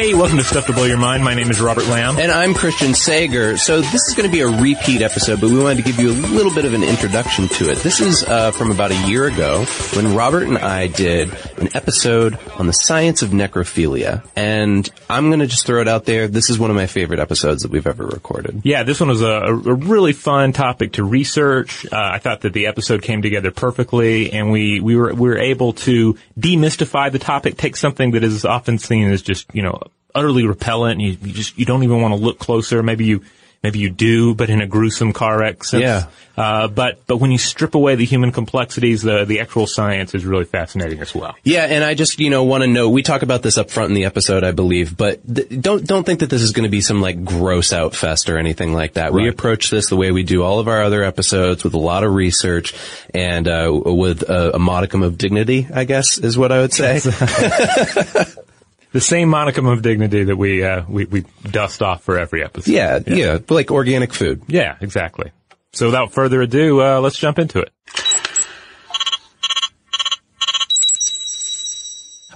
Hey, welcome to Stuff to Blow Your Mind. My name is Robert Lamb. And I'm Christian Sager. So this is going to be a repeat episode, but we wanted to give you a little bit of an introduction to it. This is uh, from about a year ago when Robert and I did an episode on the science of necrophilia. And I'm going to just throw it out there. This is one of my favorite episodes that we've ever recorded. Yeah, this one was a, a really fun topic to research. Uh, I thought that the episode came together perfectly, and we we were we were able to demystify the topic, take something that is often seen as just you know utterly repellent. You, you just you don't even want to look closer. Maybe you maybe you do, but in a gruesome car accident. Yeah. Uh, but but when you strip away the human complexities, the the actual science is really fascinating as well. Yeah, and I just you know want to know. We talk about this up front in the episode, I believe, but th- don't don't think that this is going to be some like gross out fest or anything like that. We approach this the way we do all of our other episodes with a lot of research and uh, with a, a modicum of dignity. I guess is what I would say. The same monicum of dignity that we uh, we we dust off for every episode. yeah, yeah, like organic food. Yeah, exactly. So without further ado, uh, let's jump into it.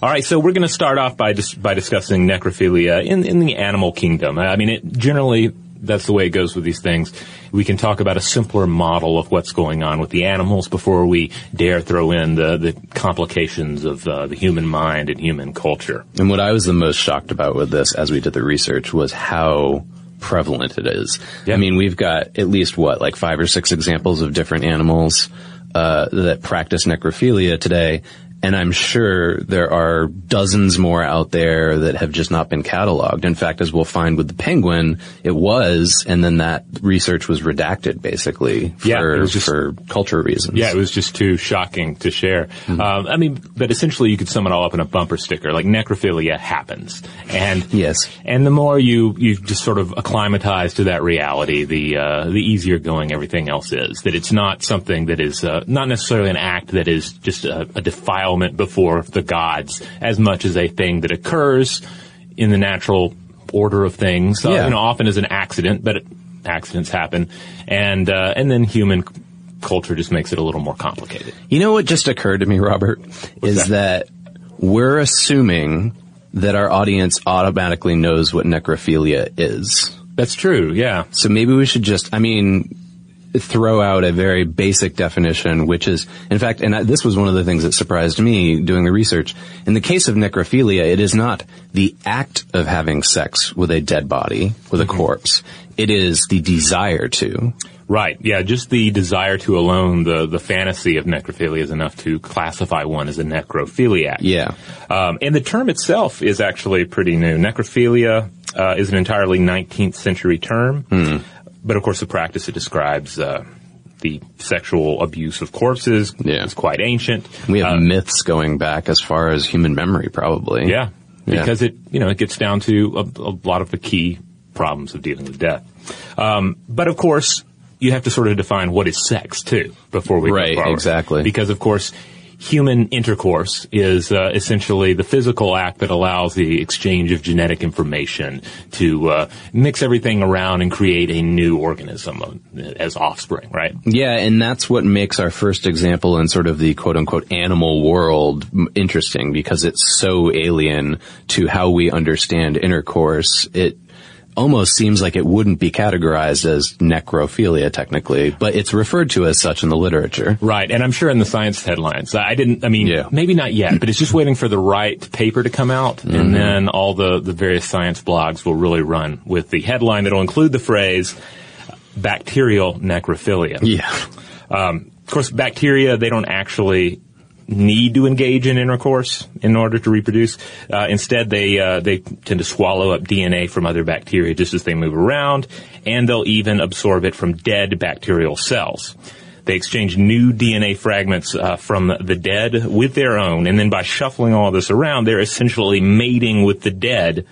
All right, so we're going to start off by dis- by discussing necrophilia in in the animal kingdom. I mean, it generally that's the way it goes with these things. We can talk about a simpler model of what's going on with the animals before we dare throw in the the complications of uh, the human mind and human culture. And what I was the most shocked about with this as we did the research was how prevalent it is. Yeah. I mean, we've got at least what, like five or six examples of different animals uh, that practice necrophilia today. And I'm sure there are dozens more out there that have just not been cataloged. In fact, as we'll find with the penguin, it was, and then that research was redacted basically for, Yeah, just- for culture reasons. Yeah, it was just too shocking to share. Mm-hmm. Um, I mean, but essentially, you could sum it all up in a bumper sticker. Like necrophilia happens, and Yes. and the more you you just sort of acclimatize to that reality, the uh, the easier going everything else is. That it's not something that is uh, not necessarily an act that is just a, a defilement before the gods, as much as a thing that occurs in the natural order of things. Uh, You know, often as an accident, but it, accidents happen, and uh, and then human culture just makes it a little more complicated. You know what just occurred to me, Robert, is that? we're assuming that our audience automatically knows what necrophilia is. That's true. Yeah. So maybe we should just, I mean, throw out a very basic definition, which is, in fact, and I, this was one of the things that surprised me doing the research. In the case of necrophilia, it is not the act of having sex with a dead body, with a corpse. It is the desire to. Right. Yeah. Just the desire to alone, the the fantasy of necrophilia is enough to classify one as a necrophiliac. Yeah. Um, and the term itself is actually pretty new. Necrophilia uh, is an entirely 19th century term, but of course the practice it describes uh, the sexual abuse of corpses Yeah. is quite ancient. We have Uh, myths going back as far as human memory, probably. yeah, Yeah. because it you know it gets down to a, a lot of the key problems of dealing with death. Um, but of course, you have to sort of define what is sex too before we Right, exactly. Because of course. Human intercourse is uh, essentially the physical act that allows the exchange of genetic information to uh, mix everything around and create a new organism as offspring, right? Yeah, and that's what makes our first example in sort of the quote unquote animal world interesting because it's so alien to how we understand intercourse. It almost seems like it wouldn't be categorized as necrophilia technically, but it's referred to as such in the literature. Right, and I'm sure in the science headlines, I didn't, I mean, Yeah. maybe not yet, but it's just waiting for the right paper to come out, Mm-hmm. and then all the, the various science blogs will really run with the headline that'll include the phrase, bacterial necrophilia. Yeah. Um, of course, bacteria, they don't actually need to engage in intercourse in order to reproduce. Uh, instead, they uh, they tend to swallow up DNA from other bacteria just as they move around, and they'll even absorb it from dead bacterial cells. They exchange new DNA fragments uh, from the dead with their own, and then by shuffling all this around, they're essentially mating with the dead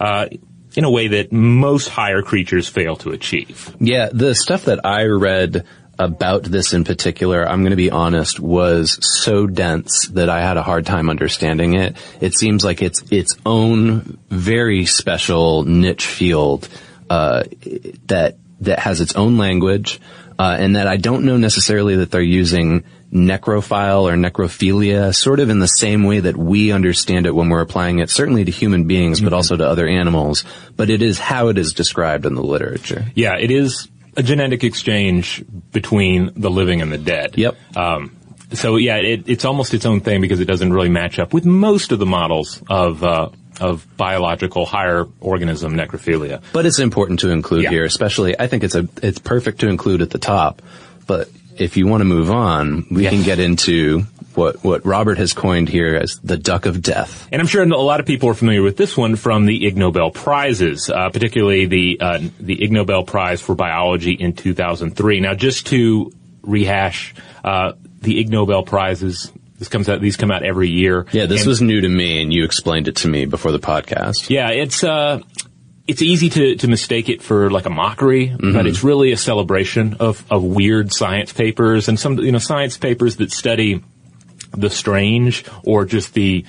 uh, in a way that most higher creatures fail to achieve. Yeah, the stuff that I read about this in particular, I'm going to be honest, was so dense that I had a hard time understanding it. It seems like it's its own very special niche field uh, that that has its own language, uh, and that I don't know necessarily that they're using necrophile or necrophilia sort of in the same way that we understand it when we're applying it certainly to human beings but also to other animals but it is how it is described in the literature Yeah, it is a genetic exchange between the living and the dead. Yep. Um, so yeah, it, it's almost its own thing because it doesn't really match up with most of the models of uh, of biological higher organism necrophilia. But it's important to include Yeah. here, especially I think it's a it's perfect to include at the top. But if you want to move on, we Yeah. can get into what what Robert has coined here as the duck of death. And I'm sure a lot of people are familiar with this one from the Ig Nobel prizes, uh, particularly the uh, the Ig Nobel Prize for Biology in 2003. Now, just to rehash, uh, the Ig Nobel prizes. This comes out. These come out every year. Yeah, this And- was new to me, and you explained it to me before the podcast. Yeah, it's uh, it's easy to, to mistake it for like a mockery, Mm-hmm. but it's really a celebration of, of weird science papers and some you know science papers that study the strange or just the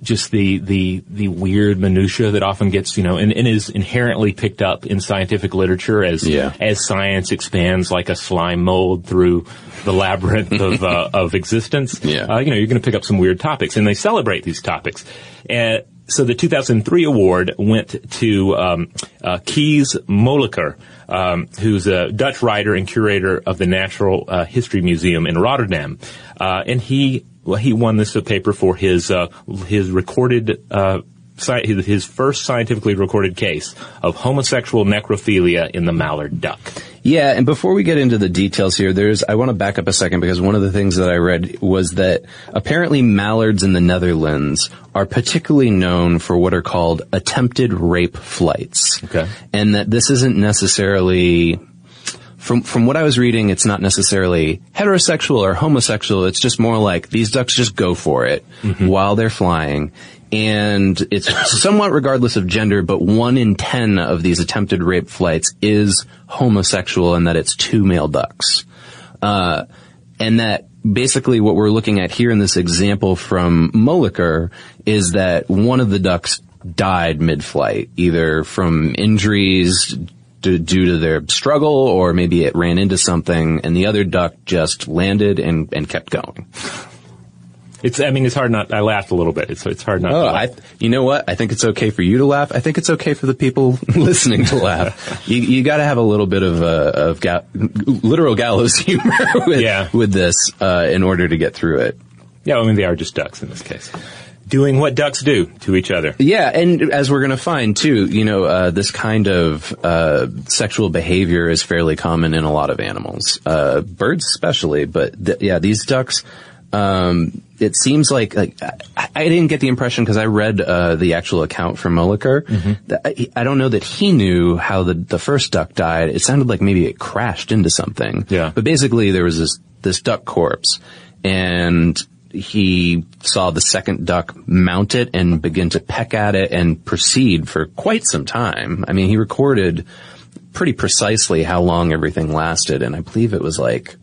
just the the the weird minutia that often gets you know and, and is inherently picked up in scientific literature as Yeah. as science expands like a slime mold through the labyrinth of uh, of existence. Yeah. Uh, you know, you're going to pick up some weird topics, and they celebrate these topics. Uh, so the 2003 award went to um, uh, Kees Moeliker, um, who's a Dutch writer and curator of the Natural uh, History Museum in Rotterdam, uh, and he he won this paper for his uh, his recorded. Uh, sci- his his first scientifically recorded case of homosexual necrophilia in the mallard duck. Yeah, and before we get into the details here, there's I want to back up a second because one of the things that I read was that apparently mallards in the Netherlands are particularly known for what are called attempted rape flights. Okay. And that this isn't necessarily from from what I was reading, it's not necessarily heterosexual or homosexual. It's just more like these ducks just go for it while they're flying. And it's somewhat regardless of gender, but one in ten of these attempted rape flights is homosexual and that it's two male ducks. Uh, and that basically what we're looking at here in this example from Moeliker is that one of the ducks died mid-flight, either from injuries d- due to their struggle, or maybe it ran into something, and the other duck just landed and, and kept going. It's, I mean, it's hard not, I laughed a little bit. It's, it's hard not Oh, to I, you know what? I think it's okay for you to laugh. I think it's okay for the people listening to laugh. You, you got to have a little bit of uh, of ga- literal gallows humor with, Yeah. with this uh, in order to get through it. Yeah, I mean, they are just ducks in this case. Doing what ducks do to each other. Yeah, and as we're going to find too, you know, uh, this kind of uh, sexual behavior is fairly common in a lot of animals, uh, birds especially. But th- yeah, these ducks. Um, it seems like like I, I didn't get the impression because I read uh, the actual account from Moeliker. that I, I don't know that he knew how the the first duck died. It sounded like maybe it crashed into something. Yeah. But basically, there was this this duck corpse, and he saw the second duck mount it and begin to peck at it and proceed for quite some time. I mean, he recorded pretty precisely how long everything lasted, and I believe it was like.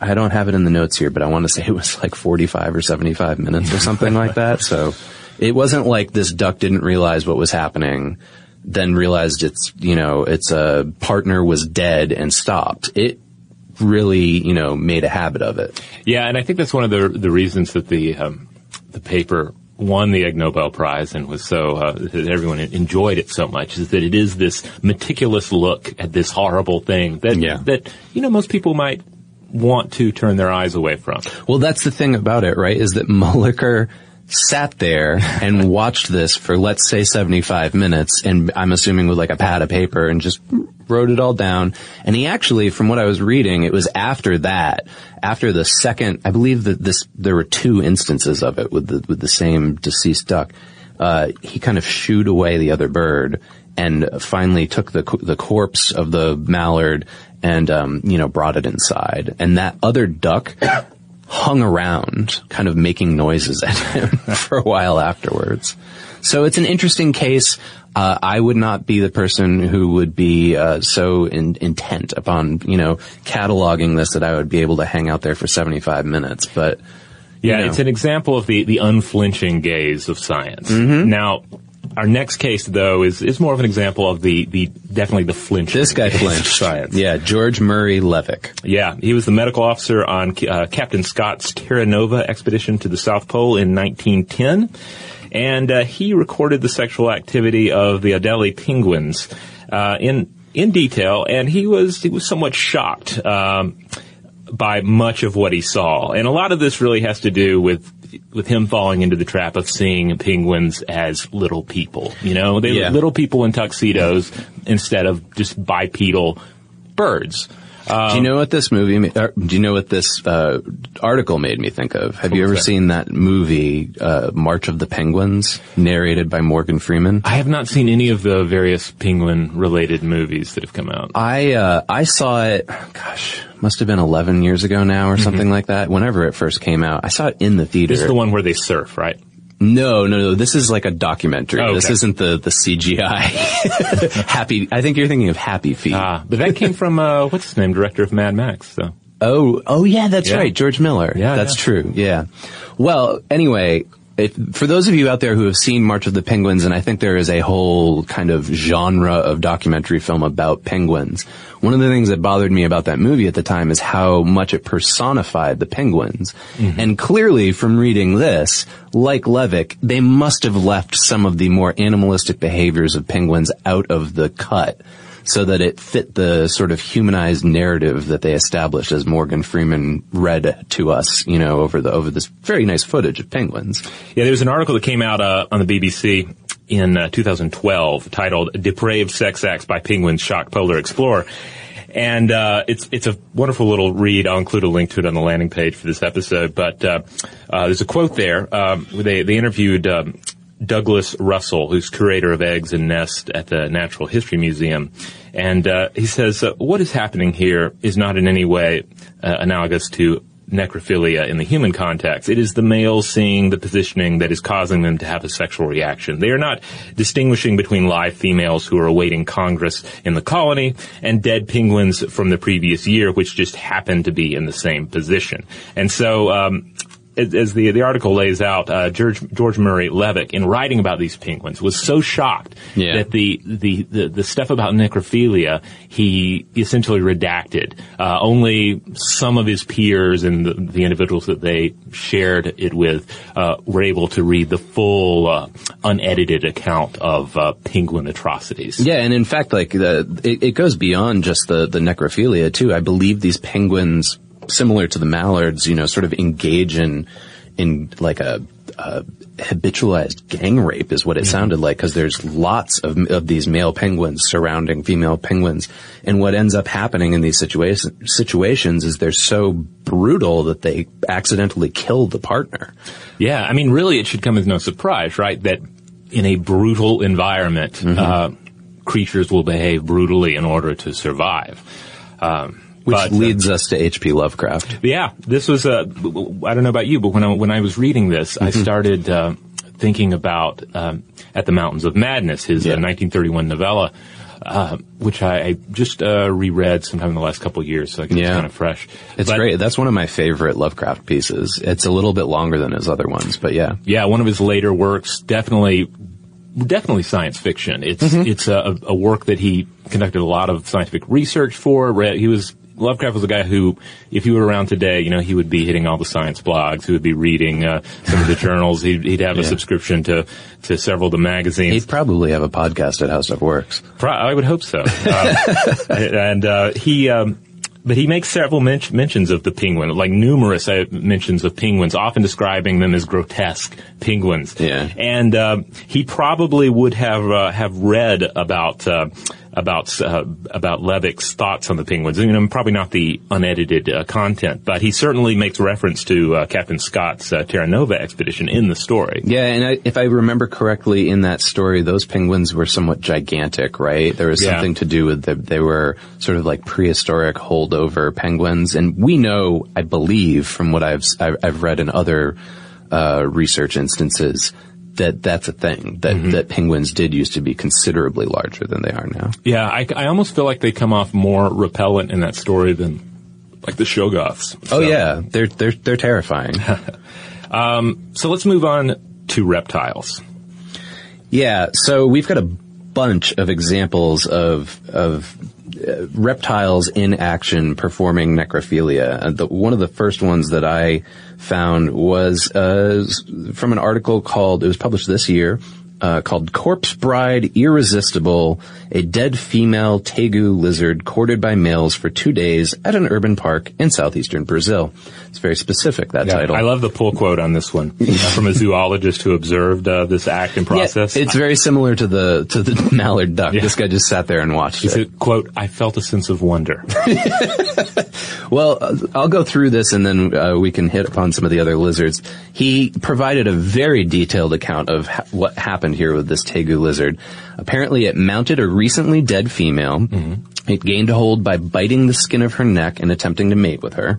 I don't have it in the notes here, but I want to say it was like 45 or 75 minutes or something like that. So it wasn't like this duck didn't realize what was happening, then realized its, you know, its uh, partner was dead and stopped. It really, you know, made a habit of it. Yeah, and I think that's one of the the reasons that the um, the paper won the Ig Nobel Prize and was so uh, that everyone enjoyed it so much is that it is this meticulous look at this horrible thing that Yeah. that you know most people might want to turn their eyes away from. Well, that's the thing about it, right? Is that Moeliker sat there and watched this for let's say 75 minutes and I'm assuming with like a pad of paper and just wrote it all down. And he actually, from what I was reading, it was after that, after the second, I believe that this, there were two instances of it with the, with the same deceased duck. Uh, he kind of shooed away the other bird and finally took the, the corpse of the mallard and, um, you know, brought it inside. And that other duck hung around, kind of making noises at him for a while afterwards. So it's an interesting case. Uh, I would not be the person who would be uh, so in, intent upon, you know, cataloging this that I would be able to hang out there for 75 minutes. But Yeah, know. it's an example of the, the unflinching gaze of science. Mm-hmm. Now, our next case, though, is, is more of an example of the, the definitely the flinch. this guy flinched. Science. Yeah, George Murray Levick. Yeah, he was the medical officer on uh, Captain Scott's Terra Nova expedition to the South Pole in 1910, and uh, he recorded the sexual activity of the Adelie penguins uh, in in detail, and he was he was somewhat shocked um, by much of what he saw, and a lot of this really has to do with with him falling into the trap of seeing penguins as little people. You know, they Yeah. little people in tuxedos instead of just bipedal birds. Do you know what this movie? ma- or Do you know what this uh, article made me think of? Have you ever that? seen that movie, uh, March of the Penguins, narrated by Morgan Freeman? I have not seen any of the various penguin-related movies that have come out. I uh, I saw it. Gosh, must have been 11 years ago now, or something like that. Whenever it first came out, I saw it in the theater. This is the one where they surf, right? No, no, no. This is like a documentary. Oh, This isn't the the CGI. Happy. I think you're thinking of Happy Feet. Ah, but that came from uh, what's his name, director of Mad Max. So Oh, oh yeah, that's Yeah. right, George Miller. Yeah, that's yeah. true. Yeah. Well, anyway, if, for those of you out there who have seen March of the Penguins, and I think there is a whole kind of genre of documentary film about penguins. One of the things that bothered me about that movie at the time is how much it personified the penguins. Mm-hmm. And clearly from reading this, like Levick, they must have left some of the more animalistic behaviors of penguins out of the cut so that it fit the sort of humanized narrative that they established as Morgan Freeman read to us, you know, over the over this very nice footage of penguins. yeah, there was an article that came out uh, on the BBC in uh, 2012 titled "Depraved Sex Acts by Penguins Shock Polar Explorer." And uh, it's it's a wonderful little read. I'll include a link to it on the landing page for this episode. But uh, uh, there's a quote there. Um, they they interviewed um, Douglas Russell, who's curator of eggs and nests at the Natural History Museum, and uh, he says uh, what is happening here is not in any way uh, analogous to necrophilia in the human context. It is the males seeing the positioning that is causing them to have a sexual reaction. They are not distinguishing between live females who are awaiting Congress in the colony and dead penguins from the previous year, which just happened to be in the same position. And so, um, as, the the article lays out, uh, George George Murray Levick, in writing about these penguins, was so shocked Yeah. that the, the the the stuff about necrophilia he essentially redacted. Uh, only some of his peers and the, the individuals that they shared it with uh, were able to read the full, uh, unedited account of uh, penguin atrocities. Yeah, and in fact, like the, it, it goes beyond just the the necrophilia too. I believe these penguins, similar to the mallards, you know, sort of engage in in like a, a habitualized gang rape is what it sounded like because there's lots of of these male penguins surrounding female penguins, and what ends up happening in these situations situations is they're so brutal that they accidentally kill the partner. Yeah, I mean, really, it should come as no surprise, right? That in a brutal environment, uh, creatures will behave brutally in order to survive. Um, Which but, uh, leads us to H.P. Lovecraft. yeah, this was uh, I don't know about you, but when I, when I was reading this, I started uh, thinking about um, At the Mountains of Madness, his Yeah. uh, 1931 novella, uh, which I, I just uh, reread sometime in the last couple of years, so I think it's kind of fresh. It's But- great. That's one of my favorite Lovecraft pieces. It's a little bit longer than his other ones, but yeah. Yeah, one of his later works, definitely, definitely science fiction. It's it's a, a work that he conducted a lot of scientific research for. He was Lovecraft was a guy who, if he were around today, you know, he would be hitting all the science blogs. He would be reading uh, some of the journals. He'd, he'd have a subscription to to several of the magazines. He'd probably have a podcast at How Stuff Works. Pro- I would hope so. Uh, and uh, he, um, but he makes several men- mentions of the penguin, like numerous uh, mentions of penguins, often describing them as grotesque penguins. Yeah. And uh, he probably would have uh, have read about. About uh, about Levick's thoughts on the penguins. You know, probably not the unedited uh, content, but he certainly makes reference to uh, Captain Scott's uh, Terra Nova expedition in the story. Yeah, and I, if I remember correctly in that story, those penguins were somewhat gigantic, right? There was Yeah. something to do with the, they were sort of like prehistoric holdover penguins, and we know, I believe, from what I've I've, I've read in other uh, research instances. That that's a thing that that penguins did used to be considerably larger than they are now. Yeah, I, I almost feel like they come off more repellent in that story than like the Shoggoths. Oh yeah, they're they're they're terrifying. um, So let's move on to reptiles. Yeah, so we've got a bunch of examples of of uh, reptiles in action performing necrophilia. Uh, the, one of the first ones that I found was uh, from an article called. It was published this year. Uh, called Corpse Bride Irresistible, a dead female tegu lizard courted by males for two days at an urban park in southeastern Brazil. It's very specific, that title. I love the pull quote on this one uh, from a zoologist who observed uh, this act and process. Yeah, it's very similar to the to the mallard duck. Yeah. This guy just sat there and watched he it. said, quote, I felt a sense of wonder. Well, uh, I'll go through this and then uh, we can hit upon some of the other lizards. He provided a very detailed account of ha- what happened here with this tegu lizard. Apparently, it mounted a recently dead female. It gained a hold by biting the skin of her neck and attempting to mate with her.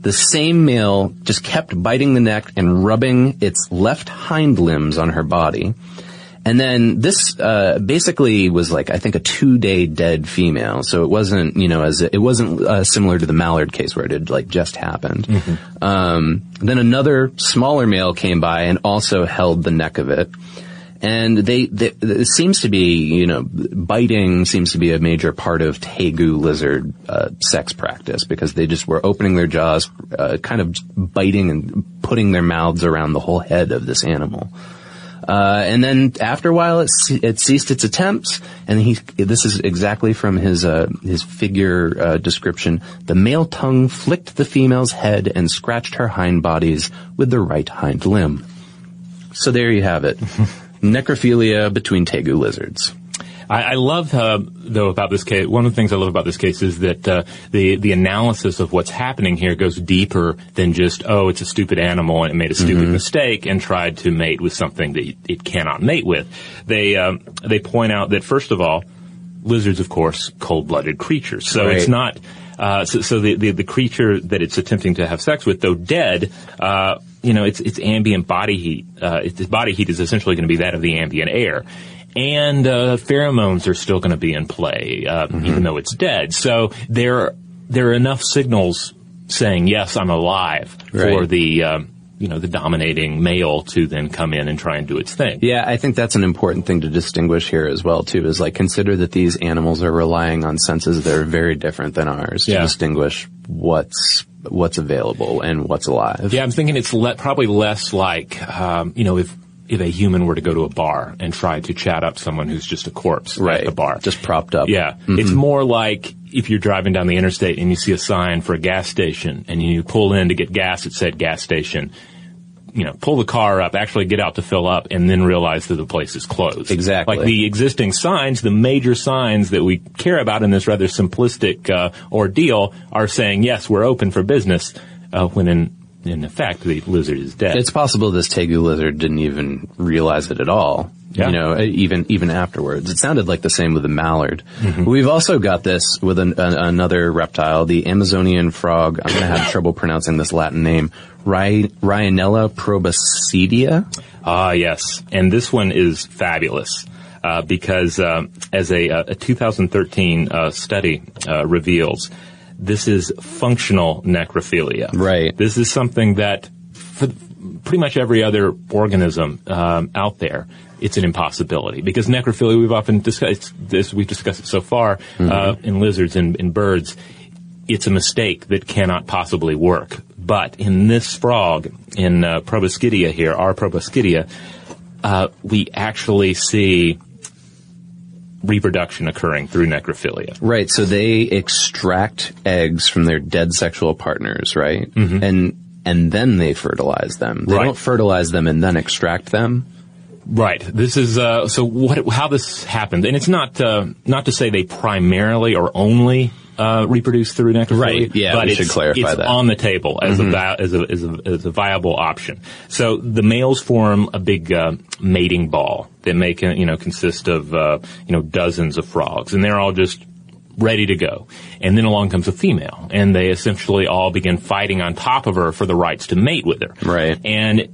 The same male just kept biting the neck and rubbing its left hind limbs on her body. And then this uh, basically was like I think a two day dead female, so it wasn't you know as it wasn't uh, similar to the Mallard case where it had like just happened. Um, then another smaller male came by and also held the neck of it, and they, they it seems to be you know biting seems to be a major part of tegu lizard uh, sex practice because they just were opening their jaws, uh, kind of biting and putting their mouths around the whole head of this animal. Uh, and then after a while, it, it ceased its attempts, and he. This is exactly from his uh, his figure uh, description. The male tongue flicked the female's head and scratched her hind bodies with the right hind limb. So there you have it. Necrophilia between tegu lizards. I, I love, uh, though, about this case. One of the things I love about this case is that uh, the the analysis of what's happening here goes deeper than just oh, it's a stupid animal and it made a stupid mistake and tried to mate with something that it- cannot mate with. They um, they point out that first of all, lizards, of course, cold blooded creatures. So it's not. Uh, so, so the, the the creature that it's attempting to have sex with, though dead, uh, you know, its its ambient body heat, uh, its body heat is essentially going to be that of the ambient air, and uh, pheromones are still going to be in play, uh, even though it's dead. So there there are enough signals saying yes, I'm alive for the um, you know, the dominating male to then come in and try and do its thing. Yeah, I think that's an important thing to distinguish here as well too, is like consider that these animals are relying on senses that are very different than ours Yeah. to distinguish what's, what's available and what's alive. Yeah, I'm thinking it's le- probably less like, um, you know, if if a human were to go to a bar and try to chat up someone who's just a corpse Right. at the bar. Just propped up. Yeah. It's more like if you're driving down the interstate and you see a sign for a gas station and you pull in to get gas at said gas station, you know, pull the car up, actually get out to fill up and then realize that the place is closed. Exactly. Like the existing signs, the major signs that we care about in this rather simplistic uh, ordeal are saying, yes, we're open for business, uh, when in, in effect the lizard is dead. It's possible this tegu lizard didn't even realize it at all. Yeah. You know, even even afterwards, it sounded like the same with the mallard. Mm-hmm. We've also got this with an, an, another reptile, the Amazonian frog. I'm going to have trouble pronouncing this Latin name, Ry- Rhinella proboscidea. Ah, yes. And this one is fabulous. Uh, because um, as a, a 2013 uh, study uh, reveals, this is functional necrophilia. Right. This is something that for pretty much every other organism um, out there, it's an impossibility because necrophilia we've often discussed this we've discussed it so far uh, in lizards and in birds. It's a mistake that cannot possibly work. But in this frog, in uh, proboscidea here, our proboscidea, uh, we actually see reproduction occurring through necrophilia. Right. So they extract eggs from their dead sexual partners, right? And and then they fertilize them. They Mm-hmm. Right. don't fertilize them and then extract them. Right. This is uh, so. What? How this happened, and it's not uh, not to say they primarily or only uh, reproduce through necrophilia. Right. Yeah, but we it's, should clarify it's that. Mm-hmm. on the table as a, vi- as a as a as a viable option. So the males form a big uh, mating ball that may con- you know consist of uh, you know dozens of frogs, and they're all just ready to go. And then along comes a female, and they essentially all begin fighting on top of her for the rights to mate with her. Right. And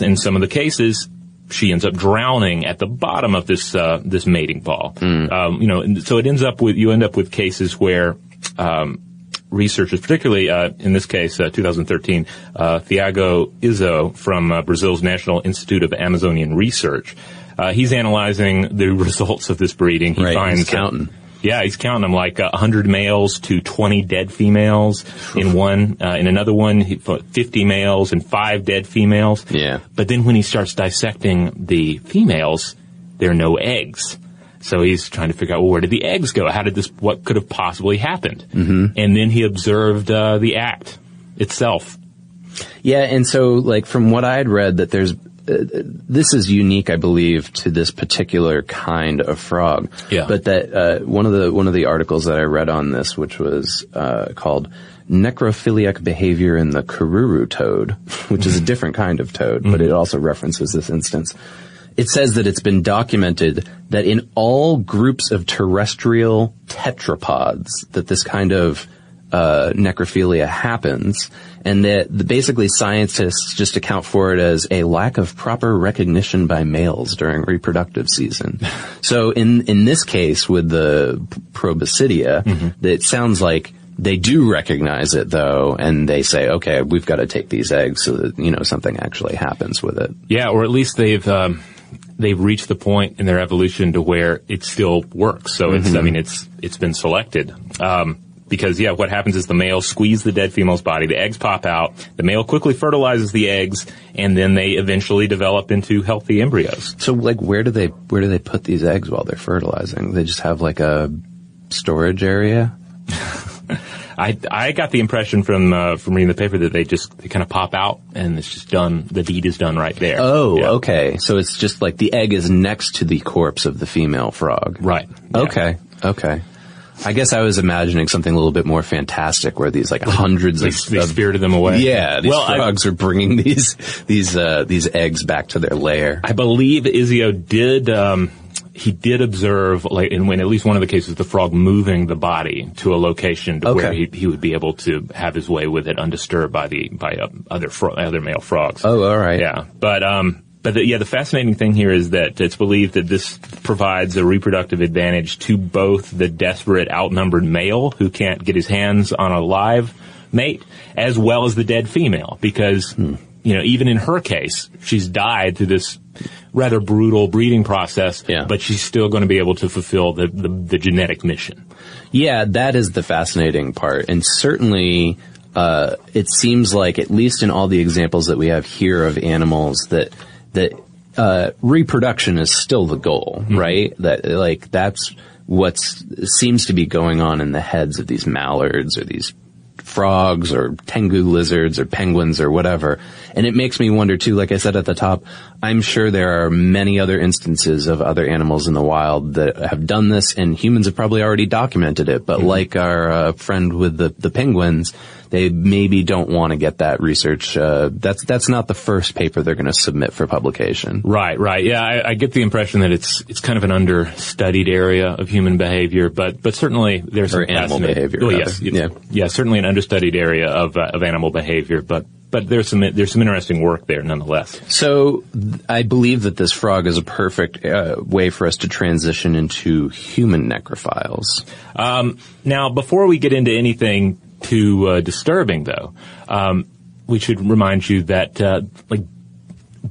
in some of the cases, she ends up drowning at the bottom of this uh, this mating ball. Um, you know, and so it ends up with you end up with cases where. Um, Researchers, particularly uh, in this case, uh, 2013, uh, Thiago Izzo from uh, Brazil's National Institute of Amazonian Research, uh, he's analyzing the results of this breeding. He Right, finds he's counting. Yeah, he's counting them like uh, 100 males to 20 dead females in one. Uh, in another one, he, 50 males and five dead females. Yeah. But then when he starts dissecting the females, there are no eggs. So he's trying to figure out, well, where did the eggs go? How did this, what could have possibly happened? Mm-hmm. And then he observed uh, the act itself. Yeah, and so like from what I had read that there's this is unique, I believe, to this particular kind of frog. Yeah. But that uh, one of the one of the articles that I read on this, which was uh, called "Necrophiliac Behavior in the Cururu Toad," which is a different kind of toad, but it also references this instance. It says that it's been documented that in all groups of terrestrial tetrapods, that this kind of uh, necrophilia happens, and that the, basically scientists just account for it as a lack of proper recognition by males during reproductive season. so in in this case with the proboscidea, it sounds like they do recognize it though, and they say, okay, we've got to take these eggs so that you know something actually happens with it. Yeah, or at least they've um, they've reached the point in their evolution to where it still works. So it's I mean it's it's been selected. Um, because yeah, what happens is the male squeeze the dead female's body, the eggs pop out, the male quickly fertilizes the eggs, and then they eventually develop into healthy embryos. So like, where do they where do they put these eggs while they're fertilizing? They just have like a storage area. I I got the impression from uh, from reading the paper that they just they kind of pop out and it's just done. The deed is done right there. Oh, Yeah. okay. So it's just like the egg is next to the corpse of the female frog. right. Yeah. Okay. Okay. I guess I was imagining something a little bit more fantastic, where these like hundreds They, of, they of spirited them away. yeah, these well, I- frogs are bringing these these uh, these eggs back to their lair. I believe Izzo did. Um, he did observe, like, in when at least one of the cases, the frog moving the body to a location to where he, he would be able to have his way with it undisturbed by the by uh, other fro- other male frogs. Oh, all right. Yeah, but um, but the, yeah, the fascinating thing here is that it's believed that this provides a reproductive advantage to both the desperate, outnumbered male who can't get his hands on a live mate, as well as the dead female, because you know, even in her case, she's died through this rather brutal breeding process, Yeah. but she's still going to be able to fulfill the, the, the genetic mission. Yeah, that is the fascinating part. And certainly, uh, it seems like, at least in all the examples that we have here of animals, that, that, uh, reproduction is still the goal, right? That, like, that's what seems to be going on in the heads of these mallards or these frogs or tegu lizards or penguins or whatever. And it makes me wonder too, like I said at the top, I'm sure there are many other instances of other animals in the wild that have done this and humans have probably already documented it. But like our uh, friend with the, the penguins, they maybe don't want to get that research. Uh, that's, that's not the first paper they're going to submit for publication. Right, right. Yeah, I, I get the impression that it's it's kind of an understudied area of human behavior, but but certainly there's Or some animal behavior, rather. yes, Yeah. yeah, certainly an understudied area of uh, of animal behavior, but but there's some there's some interesting work there nonetheless. So I believe that this frog is a perfect uh, way for us to transition into human necrophiles. Um, now, before we get into anything too uh, disturbing, though, um, we should remind you that, uh, like,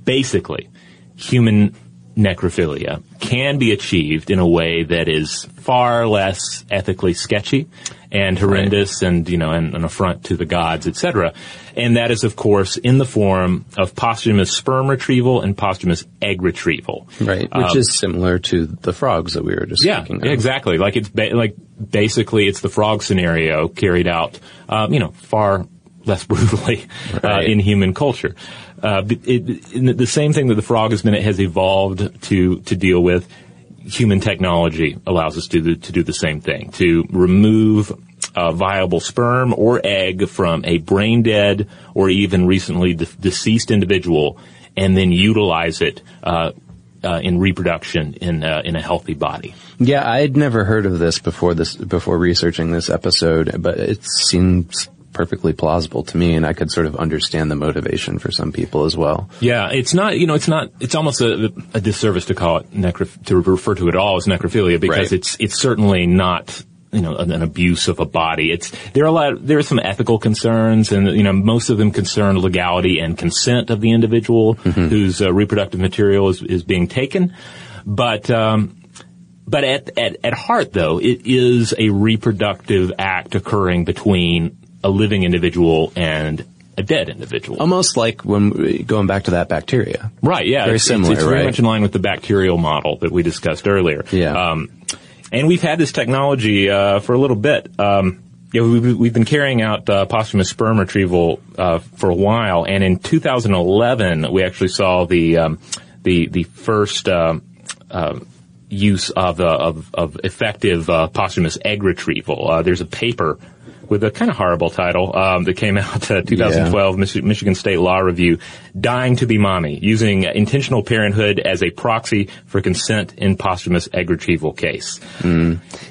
basically, human necrophilia can be achieved in a way that is far less ethically sketchy and horrendous and, you know, and an affront to the gods, etc. And that is, of course, in the form of posthumous sperm retrieval and posthumous egg retrieval. Right, which is similar to the frogs that we were just Yeah, yeah, exactly. Like it's ba- like basically it's the frog scenario carried out, um, you know, far less brutally uh, in human culture. Uh, it, the same thing that the frog has been has evolved to to deal with. Human technology allows us to do, to do the same thing to remove a viable sperm or egg from a brain dead or even recently de- deceased individual, and then utilize it. Uh, uh, in reproduction in uh, in a healthy body. Yeah, I had never heard of this before this before researching this episode, but it seems perfectly plausible to me, and I could sort of understand the motivation for some people as well. Yeah, it's not, you know, it's not, it's almost a, a disservice to call it necro, to refer to it all as necrophilia because Right. it's, it's certainly not, you know, an, an abuse of a body. It's, there are a lot, there are some ethical concerns and, you know, most of them concern legality and consent of the individual whose uh, reproductive material is, is being taken. But, um, but at, at, at heart though, it is a reproductive act occurring between a living individual and a dead individual. Almost like when going back to that bacteria. Right, yeah. Very it's, similar, It's, it's very much in line with the bacterial model that we discussed earlier. Yeah. Um, and we've had this technology uh, for a little bit. Um, yeah, we've, we've been carrying out uh, posthumous sperm retrieval uh, for a while, and in 2011 we actually saw the um, the the first um, uh, use of, uh, of of effective uh, posthumous egg retrieval. Uh, there's a paper with a kind of horrible title um, that came out uh, 2012, Mich- Michigan State Law Review, "Dying to be Mommy: Using Intentional Parenthood as a Proxy for Consent in Posthumous Egg Retrieval Case."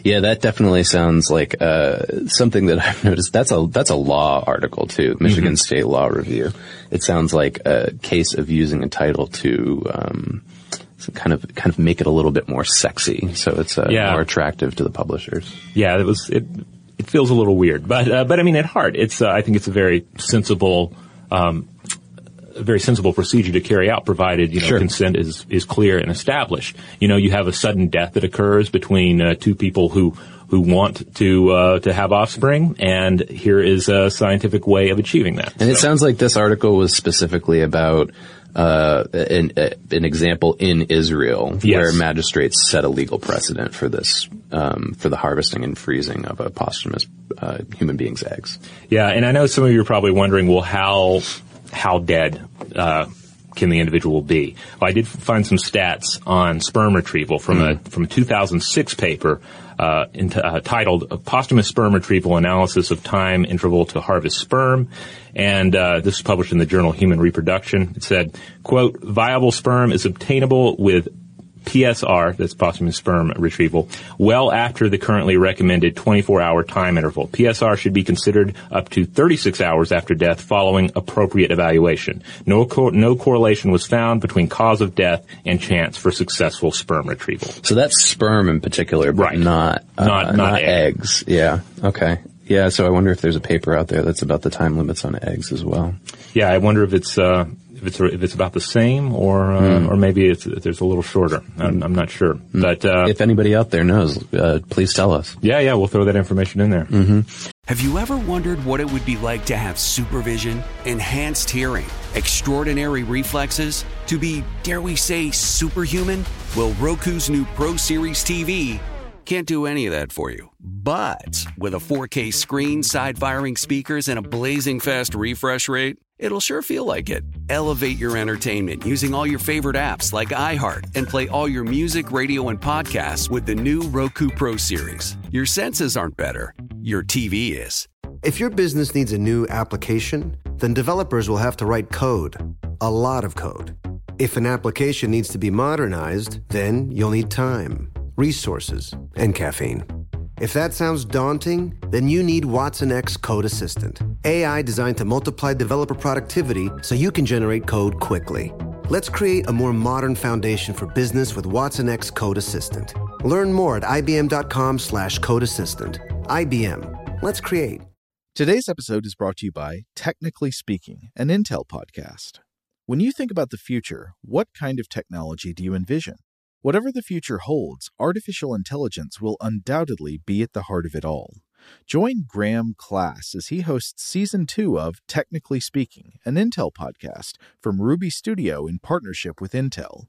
Yeah, that definitely sounds like uh, something that I've noticed. That's a that's a law article too, Michigan State Law Review. It sounds like a case of using a title to um, kind of kind of make it a little bit more sexy, so it's uh, Yeah. more attractive to the publishers. yeah, it was it. It feels a little weird, but uh, but I mean, at heart, it's uh, I think it's a very sensible, um, a very sensible procedure to carry out, provided you know Sure. consent is is clear and established. You know, you have a sudden death that occurs between uh, two people who who want to uh, to have offspring, and here is a scientific way of achieving that. And it sounds like this article was specifically about uh, an, uh, an example in Israel Yes. where magistrates set a legal precedent for this, um, for the harvesting and freezing of a posthumous uh, human being's eggs. Yeah, and I know some of you are probably wondering, well, how how dead uh, can the individual be? Well, I did find some stats on sperm retrieval from a from a 2006 paper uh, ent- uh, titled "Posthumous Sperm Retrieval Analysis of Time Interval to Harvest Sperm," and uh, this was published in the journal Human Reproduction. It said, "quote Viable sperm is obtainable with." PSR, that's posthumous sperm retrieval, well after the currently recommended 24-hour time interval. PSR should be considered up to 36 hours after death following appropriate evaluation. No, co- no correlation was found between cause of death and chance for successful sperm retrieval. So that's sperm in particular, but Right. not, uh, Not- not egg. eggs. Yeah. Okay. Yeah, so I wonder if there's a paper out there that's about the time limits on eggs as well. Yeah, I wonder if it's uh, if it's if it's about the same or uh, Hmm. or maybe it's there's a little shorter. I'm, I'm not sure, but uh, if anybody out there knows, uh, please tell us. yeah, yeah, we'll throw that information in there. Have you ever wondered what it would be like to have supervision, enhanced hearing, extraordinary reflexes, to be, dare we say, superhuman? Well, Roku's new Pro Series TV can't do any of that for you. But with a 4K screen, side firing speakers, and a blazing fast refresh rate, it'll sure feel like it. Elevate your entertainment using all your favorite apps like iHeart and play all your music, radio, and podcasts with the new Roku Pro Series. Your senses aren't better, your TV is. If your business needs a new application, then developers will have to write code, a lot of code. If an application needs to be modernized, then you'll need time, resources, and caffeine. If that sounds daunting, then you need watsonx Code Assistant, AI designed to multiply developer productivity so you can generate code quickly. Let's create a more modern foundation for business with watsonx Code Assistant. Learn more at ibm.com/slash codeassistant. IBM. Let's create. Today's episode is brought to you by Technically Speaking, an Intel podcast. When you think about the future, what kind of technology do you envision? Whatever the future holds, artificial intelligence will undoubtedly be at the heart of it all. Join Graham Class as he hosts season two of Technically Speaking, an Intel podcast from Ruby Studio in partnership with Intel.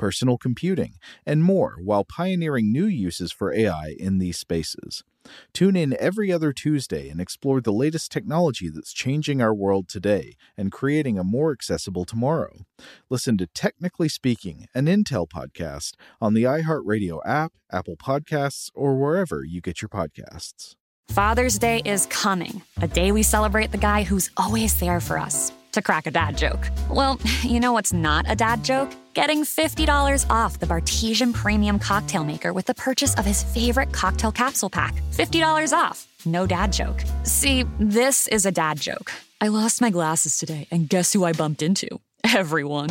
personal computing, and more while pioneering new uses for AI in these spaces. Tune in every other Tuesday and explore the latest technology that's changing our world today and creating a more accessible tomorrow. Listen to Technically Speaking, an Intel podcast on the iHeartRadio app, Apple Podcasts, or wherever you get your podcasts. Father's Day is coming, a day we celebrate the guy who's always there for us. To crack a dad joke. Well, you know what's not a dad joke? Getting $50 off the Bartesian Premium Cocktail Maker with the purchase of his favorite cocktail capsule pack. $50 off. No dad joke. See, this is a dad joke. I lost my glasses today, and guess who I bumped into? Everyone.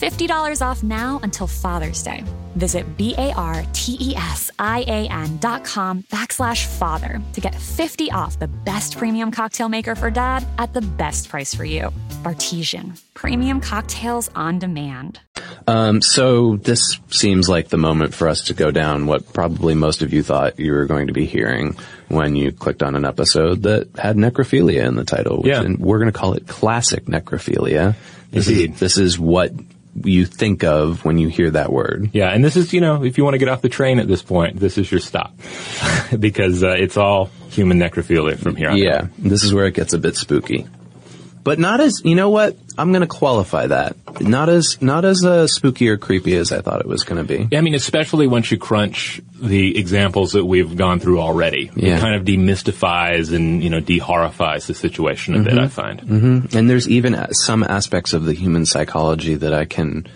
$50 off now until Father's Day. Visit B-A-R-T-E-S-I-A-N dot com backslash father to get 50 off the best premium cocktail maker for dad at the best price for you. Bartesian. Premium cocktails on demand. Um, so this seems like the moment for us to go down what probably most of you thought you were going to be hearing when you clicked on an episode that had necrophilia in the title. Which, Yeah. and we're going to call it classic necrophilia. This Indeed. is this is what you think of when you hear that word. Yeah, and this is, you know, if you want to get off the train at this point, this is your stop. because uh, it's all human necrophilia from here on Yeah, out. this is where it gets a bit spooky. But not as, you know what? I'm going to qualify that. Not as, not as uh, spooky or creepy as I thought it was going to be. Yeah, I mean, especially once you crunch the examples that we've gone through already. Yeah. It kind of demystifies and, you know, de-horrifies the situation a bit, I find. And there's even some aspects of the human psychology that I can,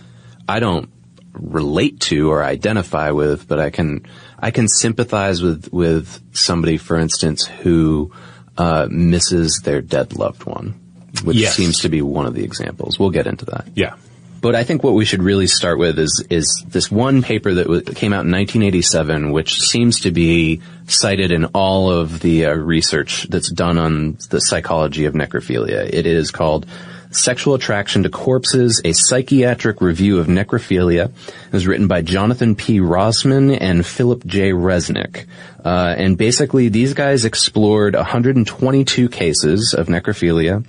I don't relate to or identify with, but I can, I can sympathize with, with somebody, for instance, who, uh, misses their dead loved one, which Yes. seems to be one of the examples. We'll get into that. Yeah. But I think what we should really start with is is this one paper that w- came out in 1987, which seems to be cited in all of the uh, research that's done on the psychology of necrophilia. It is called Sexual Attraction to Corpses, a Psychiatric Review of Necrophilia. It was written by Jonathan P. Rosman and Philip J. Resnick. Uh, and basically these guys explored 122 cases of necrophilia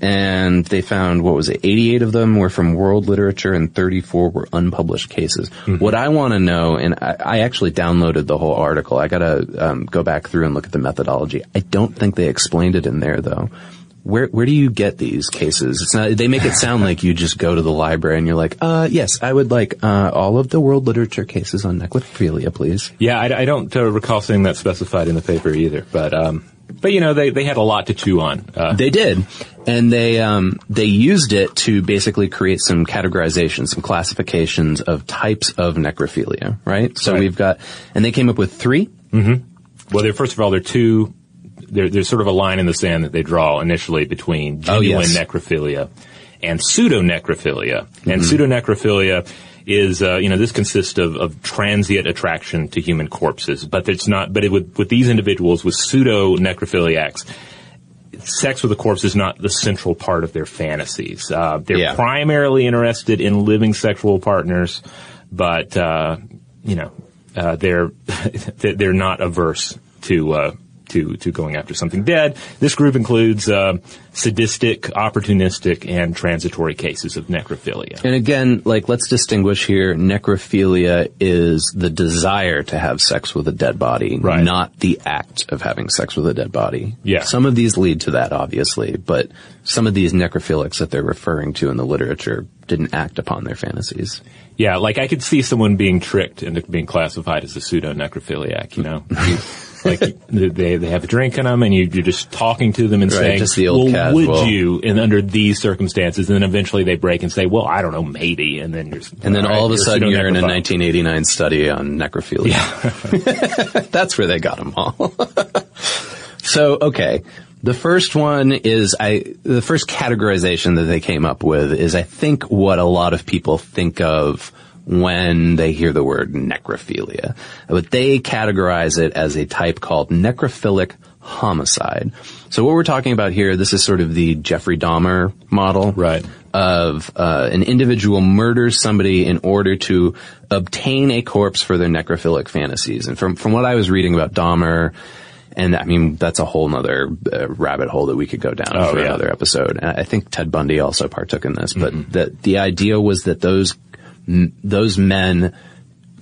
and they found what was it 88 of them were from world literature and 34 were unpublished cases what i want to know and I, I actually downloaded the whole article i gotta um, go back through and look at the methodology i don't think they explained it in there though where where do you get these cases? It's not. They make it sound like you just go to the library and you're like, uh, yes, I would like uh, all of the world literature cases on necrophilia, please. Yeah, I, I don't uh, recall seeing that specified in the paper either, but um, but you know they they had a lot to chew on. Uh, They did, and they um, they used it to basically create some categorizations, some classifications of types of necrophilia. Right. So Right. we've got, and they came up with three. well, there first of all, there are two. There, there's sort of a line in the sand that they draw initially between Oh, genuine yes. necrophilia and pseudonecrophilia. And pseudonecrophilia is, uh, you know, this consists of, of transient attraction to human corpses, but it's not. But it would, with these individuals with pseudo necrophiliacs, sex with a corpse is not the central part of their fantasies. Uh, they're Yeah. primarily interested in living sexual partners, but uh, you know uh, they're they're not averse to. To, to going after something dead. This group includes uh, sadistic, opportunistic, and transitory cases of necrophilia. And again, like let's distinguish here. Necrophilia is the desire to have sex with a dead body, Right. not the act of having sex with a dead body. Yeah. Some of these lead to that, obviously, but some of these necrophilics that they're referring to in the literature didn't act upon their fantasies. Yeah, like I could see someone being tricked into being classified as a pseudo necrophiliac. You know, like they they have a drink in them, and you, you're just talking to them and Right, saying, just the old "Well, casual. would you?" And under these circumstances, and then eventually they break and say, "Well, I don't know, maybe," and then you're And then all of a sudden you're in a 1989 study on necrophilia. Yeah. That's where they got them all. so, okay. The first one is I, the first categorization that they came up with is I think what a lot of people think of when they hear the word necrophilia. But they categorize it as a type called necrophilic homicide. So what we're talking about here, this is sort of the Jeffrey Dahmer model Right. of uh, an individual murders somebody in order to obtain a corpse for their necrophilic fantasies. And from from what I was reading about Dahmer, and I mean that's a whole nother uh, rabbit hole that we could go down Oh, for yeah. another episode. And I think Ted Bundy also partook in this, but Mm-hmm. the the idea was that those m- those men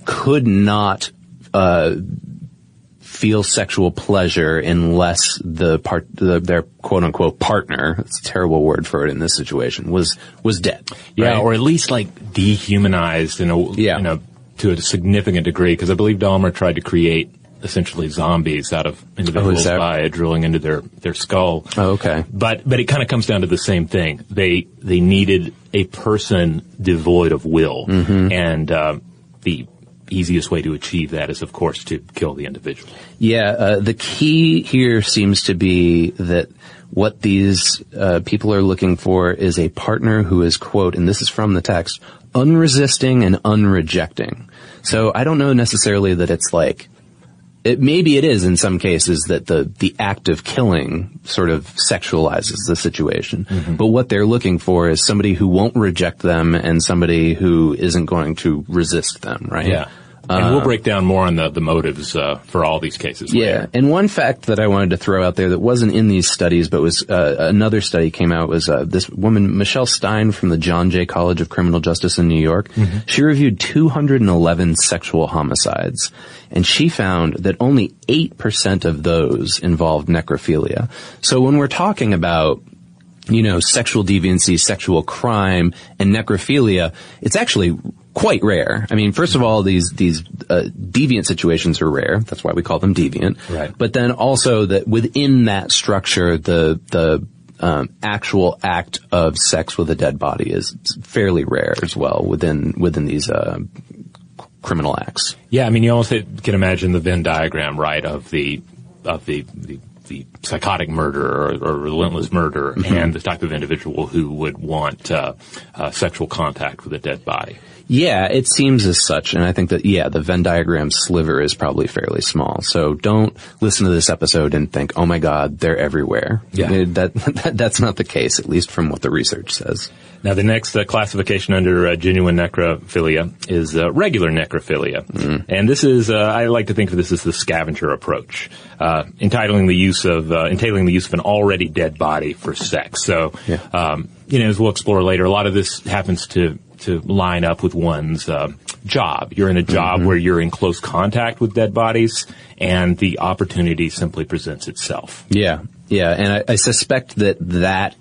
could not. Uh, feel sexual pleasure unless the part the, their quote unquote partner it's a terrible word for it in this situation was was dead Yeah, right? or at least like dehumanized in a, Yeah. in a to a significant degree, because I believe Dahmer tried to create essentially zombies out of individuals that- by drilling into their their skull. Oh, okay. But but it kind of comes down to the same thing. They they needed a person devoid of will, Mm-hmm. and uh, the easiest way to achieve that is, of course, to kill the individual. Yeah, uh, the key here seems to be that what these uh, people are looking for is a partner who is, quote, and this is from the text, unresisting and unrejecting. So I don't know necessarily that it's like, it, maybe it is in some cases that the, the act of killing sort of sexualizes the situation. Mm-hmm. But what they're looking for is somebody who won't reject them and somebody who isn't going to resist them, right? Yeah. And we'll break down more on the, the motives uh, for all these cases. Yeah, later. and one fact that I wanted to throw out there that wasn't in these studies, but was uh, another study came out was uh, this woman Michelle Stein from the John Jay College of Criminal Justice in New York. She reviewed 211 sexual homicides, and she found that only eight percent of those involved necrophilia. So when we're talking about you know, sexual deviancy, sexual crime, and necrophilia, it's actually quite rare. I mean, first of all, these these uh, deviant situations are rare. That's why we call them deviant. Right. But then also that within that structure, the the um, actual act of sex with a dead body is fairly rare as well within within these uh, criminal acts. Yeah, I mean, you almost can imagine the Venn diagram, right, of the of the the, the psychotic murderer or, or relentless murderer, and the type of individual who would want uh, uh, sexual contact with a dead body. Yeah, it seems as such, and I think that yeah, the Venn diagram sliver is probably fairly small. So don't listen to this episode and think, "Oh my God, they're everywhere." Yeah. That, that that's not the case, at least from what the research says. Now, the next uh, classification under uh, genuine necrophilia is uh, regular necrophilia, and this is uh, I like to think of this as the scavenger approach, uh, entitling the use of uh, entailing the use of an already dead body for sex. So, um, you know, as we'll explore later, a lot of this happens to to line up with one's uh, job. You're in a job where you're in close contact with dead bodies, and the opportunity simply presents itself. Yeah, yeah, and I, I suspect that that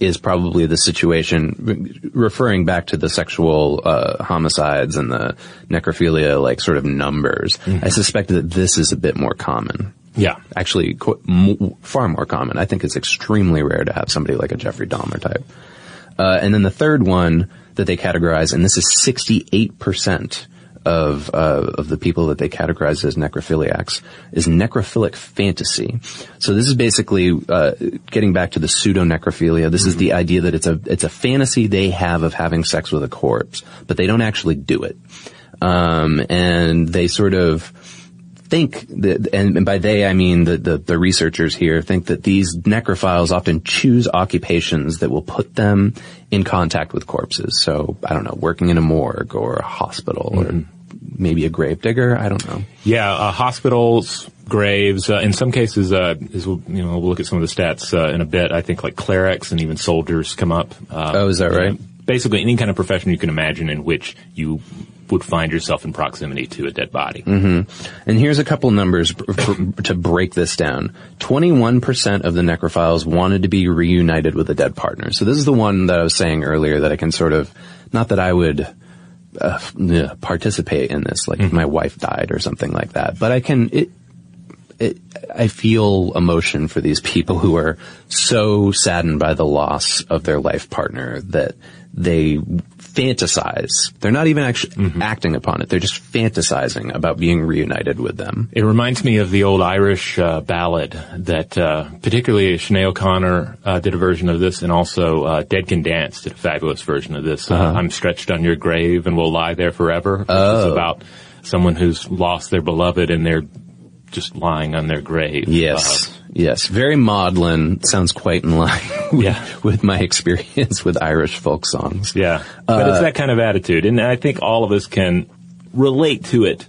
is probably the situation, referring back to the sexual uh, homicides and the necrophilia, like sort of numbers. I suspect that this is a bit more common. Yeah. Actually, qu- mo far more common. I think it's extremely rare to have somebody like a Jeffrey Dahmer type. Uh, and then the third one that they categorize, and this is 68% of, uh, of the people that they categorize as necrophiliacs, is necrophilic fantasy. So this is basically, uh, getting back to the pseudo-necrophilia. This is the idea that it's a, it's a fantasy they have of having sex with a corpse, but they don't actually do it. Um, and they sort of, think that, and, and by they I mean the, the, the researchers here think that these necrophiles often choose occupations that will put them in contact with corpses. So I don't know, working in a morgue or a hospital or maybe a grave digger. I don't know. Yeah, uh, hospitals, graves. Uh, in some cases, uh, as we'll, you know, we'll look at some of the stats uh, in a bit. I think like clerics and even soldiers come up. Uh, Oh, is that you know, right? basically, any kind of profession you can imagine in which you would find yourself in proximity to a dead body. Mm-hmm. And here's a couple numbers b- b- to break this down. 21% of the necrophiles wanted to be reunited with a dead partner. So this is the one that I was saying earlier that I can sort of, not that I would uh, uh participate in this, like if mm-hmm. my wife died or something like that, but I can, it, it, I feel emotion for these people who are so saddened by the loss of their life partner that they fantasize. They're not even actually acting upon it. They're just fantasizing about being reunited with them. It reminds me of the old Irish uh, ballad that, uh, particularly Sinead O'Connor uh, did a version of this, and also uh, Dead Can Dance did a fabulous version of this. Uh, I'm stretched on your grave and will lie there forever. Is about someone who's lost their beloved and they're just lying on their grave. Yes. Uh, yes. Very maudlin. Sounds quite in line with, Yeah. with my experience with Irish folk songs. yeah, but it's that kind of attitude, and I think all of us can relate to it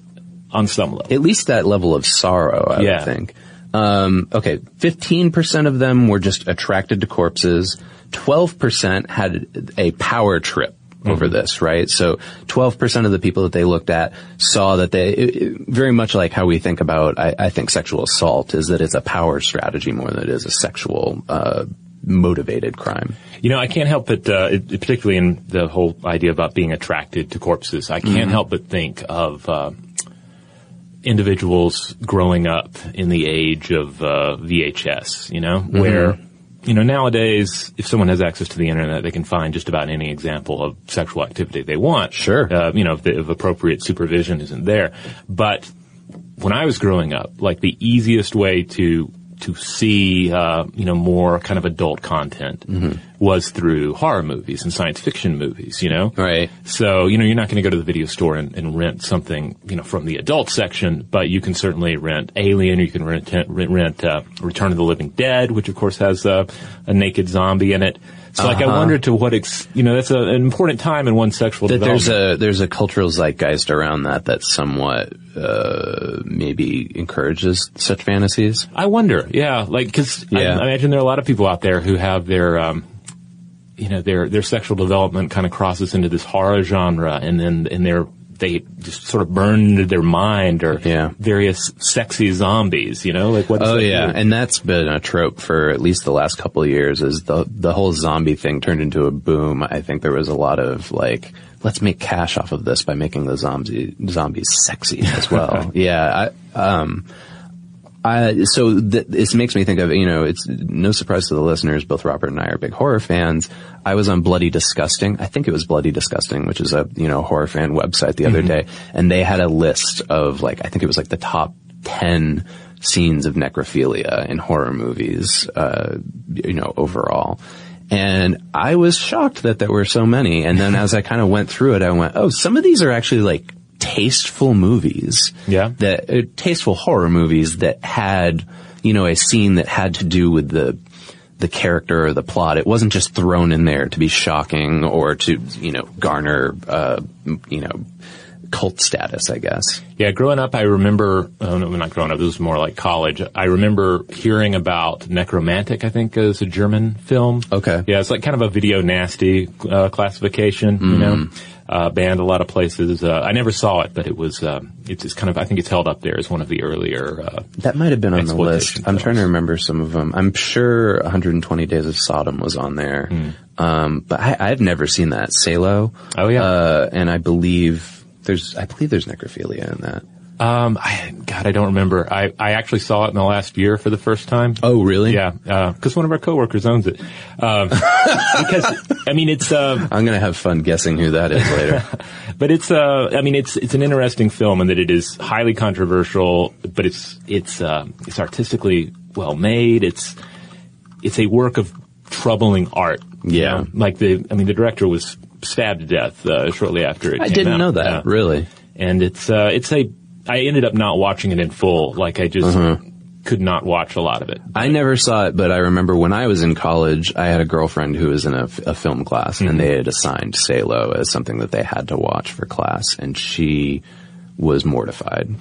on some level. At least that level of sorrow, I Yeah. think. Um, okay, 15% of them were just attracted to corpses. 12% had a power trip over this, right? So 12% of the people that they looked at saw that they, it- it- very much like how we think about, I, I think sexual assault is that it's a power strategy more than it is a sexual, uh, motivated crime. You know, I can't help but, uh, it, particularly in the whole idea about being attracted to corpses, I can't help but think of uh, individuals growing up in the age of uh, VHS. You know, where you know nowadays, if someone has access to the internet, they can find just about any example of sexual activity they want. Sure. uh, you know, if, the, if appropriate supervision isn't there, but when I was growing up, like the easiest way to to see uh, you know more kind of adult content was through horror movies and science fiction movies. You know, Right. So you know you're not going to go to the video store and, and rent something you know from the adult section, but you can certainly rent Alien, or you can rent rent, rent uh, Return of the Living Dead, which of course has uh, a naked zombie in it. So like I wonder to what ex- you know that's a, an important time in one's sexual That development. there's a there's a cultural zeitgeist around that that somewhat uh, maybe encourages such fantasies. I wonder, yeah, like because Yeah. I, I imagine there are a lot of people out there who have their, um, you know, their their sexual development kind of crosses into this horror genre, and then and they're they just sort of burn into their mind or Yeah. various sexy zombies, you know, like what? Oh yeah, and that's been a trope for at least the last couple of years. Is the the whole zombie thing turned into a boom? I think there was a lot of like, let's make cash off of this by making the zombie zombies sexy as well. yeah, I, um, I so th- this makes me think of you know it's no surprise to the listeners. Both Robert and I are big horror fans. I was on Bloody Disgusting. I think it was Bloody Disgusting, which is a you know horror fan website the other day, and they had a list of like I think it was like the top ten scenes of necrophilia in horror movies, uh, you know, overall. And I was shocked that there were so many. And then as I kind of went through it, I went, oh, some of these are actually like tasteful movies. Yeah. That, uh, tasteful horror movies that had, you know, a scene that had to do with the, the character or the plot. It wasn't just thrown in there to be shocking or to, you know, garner, uh, you know, cult status, I guess. Yeah, growing up, I remember, oh no, not growing up, this was more like college. I remember hearing about Nekromantik, I think is a German film. Okay. Yeah, it's like kind of a video nasty uh, classification, you know. Uh, banned a lot of places. Uh, I never saw it, but it was, um, it's, it's kind of, I think it's held up there as one of the earlier, uh, That might have been on the list. Exploitation I'm trying to remember some of them. I'm sure 120 Days of Sodom was on there. Um, but I, I've never seen that. Salo. Oh, yeah. Uh, and I believe there's, I believe there's necrophilia in that. Um, I, God, I don't remember. I, I actually saw it in the last year for the first time. Oh, really? Yeah, because one of our coworkers owns it. Um, because I mean, it's uh, I'm gonna have fun guessing who that is later. but it's uh, I mean, it's it's an interesting film in that it is highly controversial, but it's it's uh, it's artistically well made. It's it's a work of troubling art. you Yeah. know? like the I mean, the director was stabbed to death uh, shortly after it. I didn't out. know that. Yeah Really? and it's uh, it's a. I ended up not watching it in full. Like I just could not watch a lot of it. I never saw it, but I remember when I was in college, I had a girlfriend who was in a film class, and they had assigned Salo as something that they had to watch for class, and she was mortified.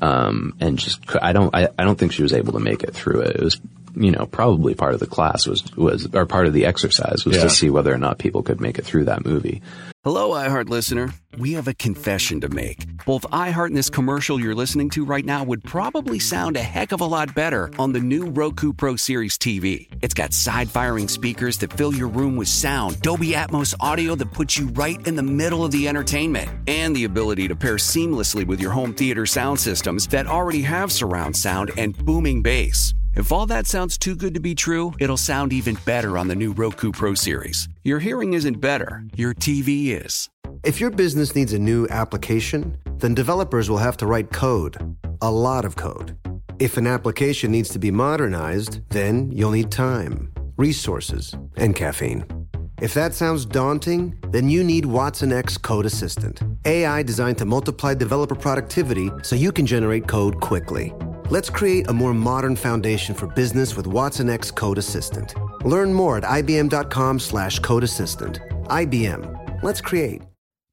Um, and just, I don't, I, I don't think she was able to make it through it. It was, you know, probably part of the class was, was, or part of the exercise was Yeah. to see whether or not people could make it through that movie. Hello, iHeart listener. We have a confession to make. Both iHeart and this commercial you're listening to right now would probably sound a heck of a lot better on the new Roku Pro Series TV. It's got side firing speakers that fill your room with sound, Dolby Atmos audio that puts you right in the middle of the entertainment, and the ability to pair seamlessly with your home theater sound systems that already have surround sound and booming bass. If all that sounds too good to be true, it'll sound even better on the new Roku Pro Series. Your hearing isn't better, your TV is. If your business needs a new application, then developers will have to write code, a lot of code. If an application needs to be modernized, then you'll need time, resources, and caffeine. If that sounds daunting, then you need watsonx Code Assistant, AI designed to multiply developer productivity so you can generate code quickly. Let's create a more modern foundation for business with watsonx Code Assistant. Learn more at ibm.com slash code assistant. IBM. Let's create.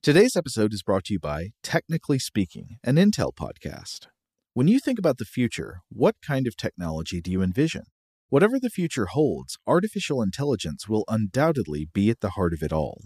Today's episode is brought to you by Technically Speaking, an Intel podcast. When you think about the future, what kind of technology do you envision? Whatever the future holds, artificial intelligence will undoubtedly be at the heart of it all.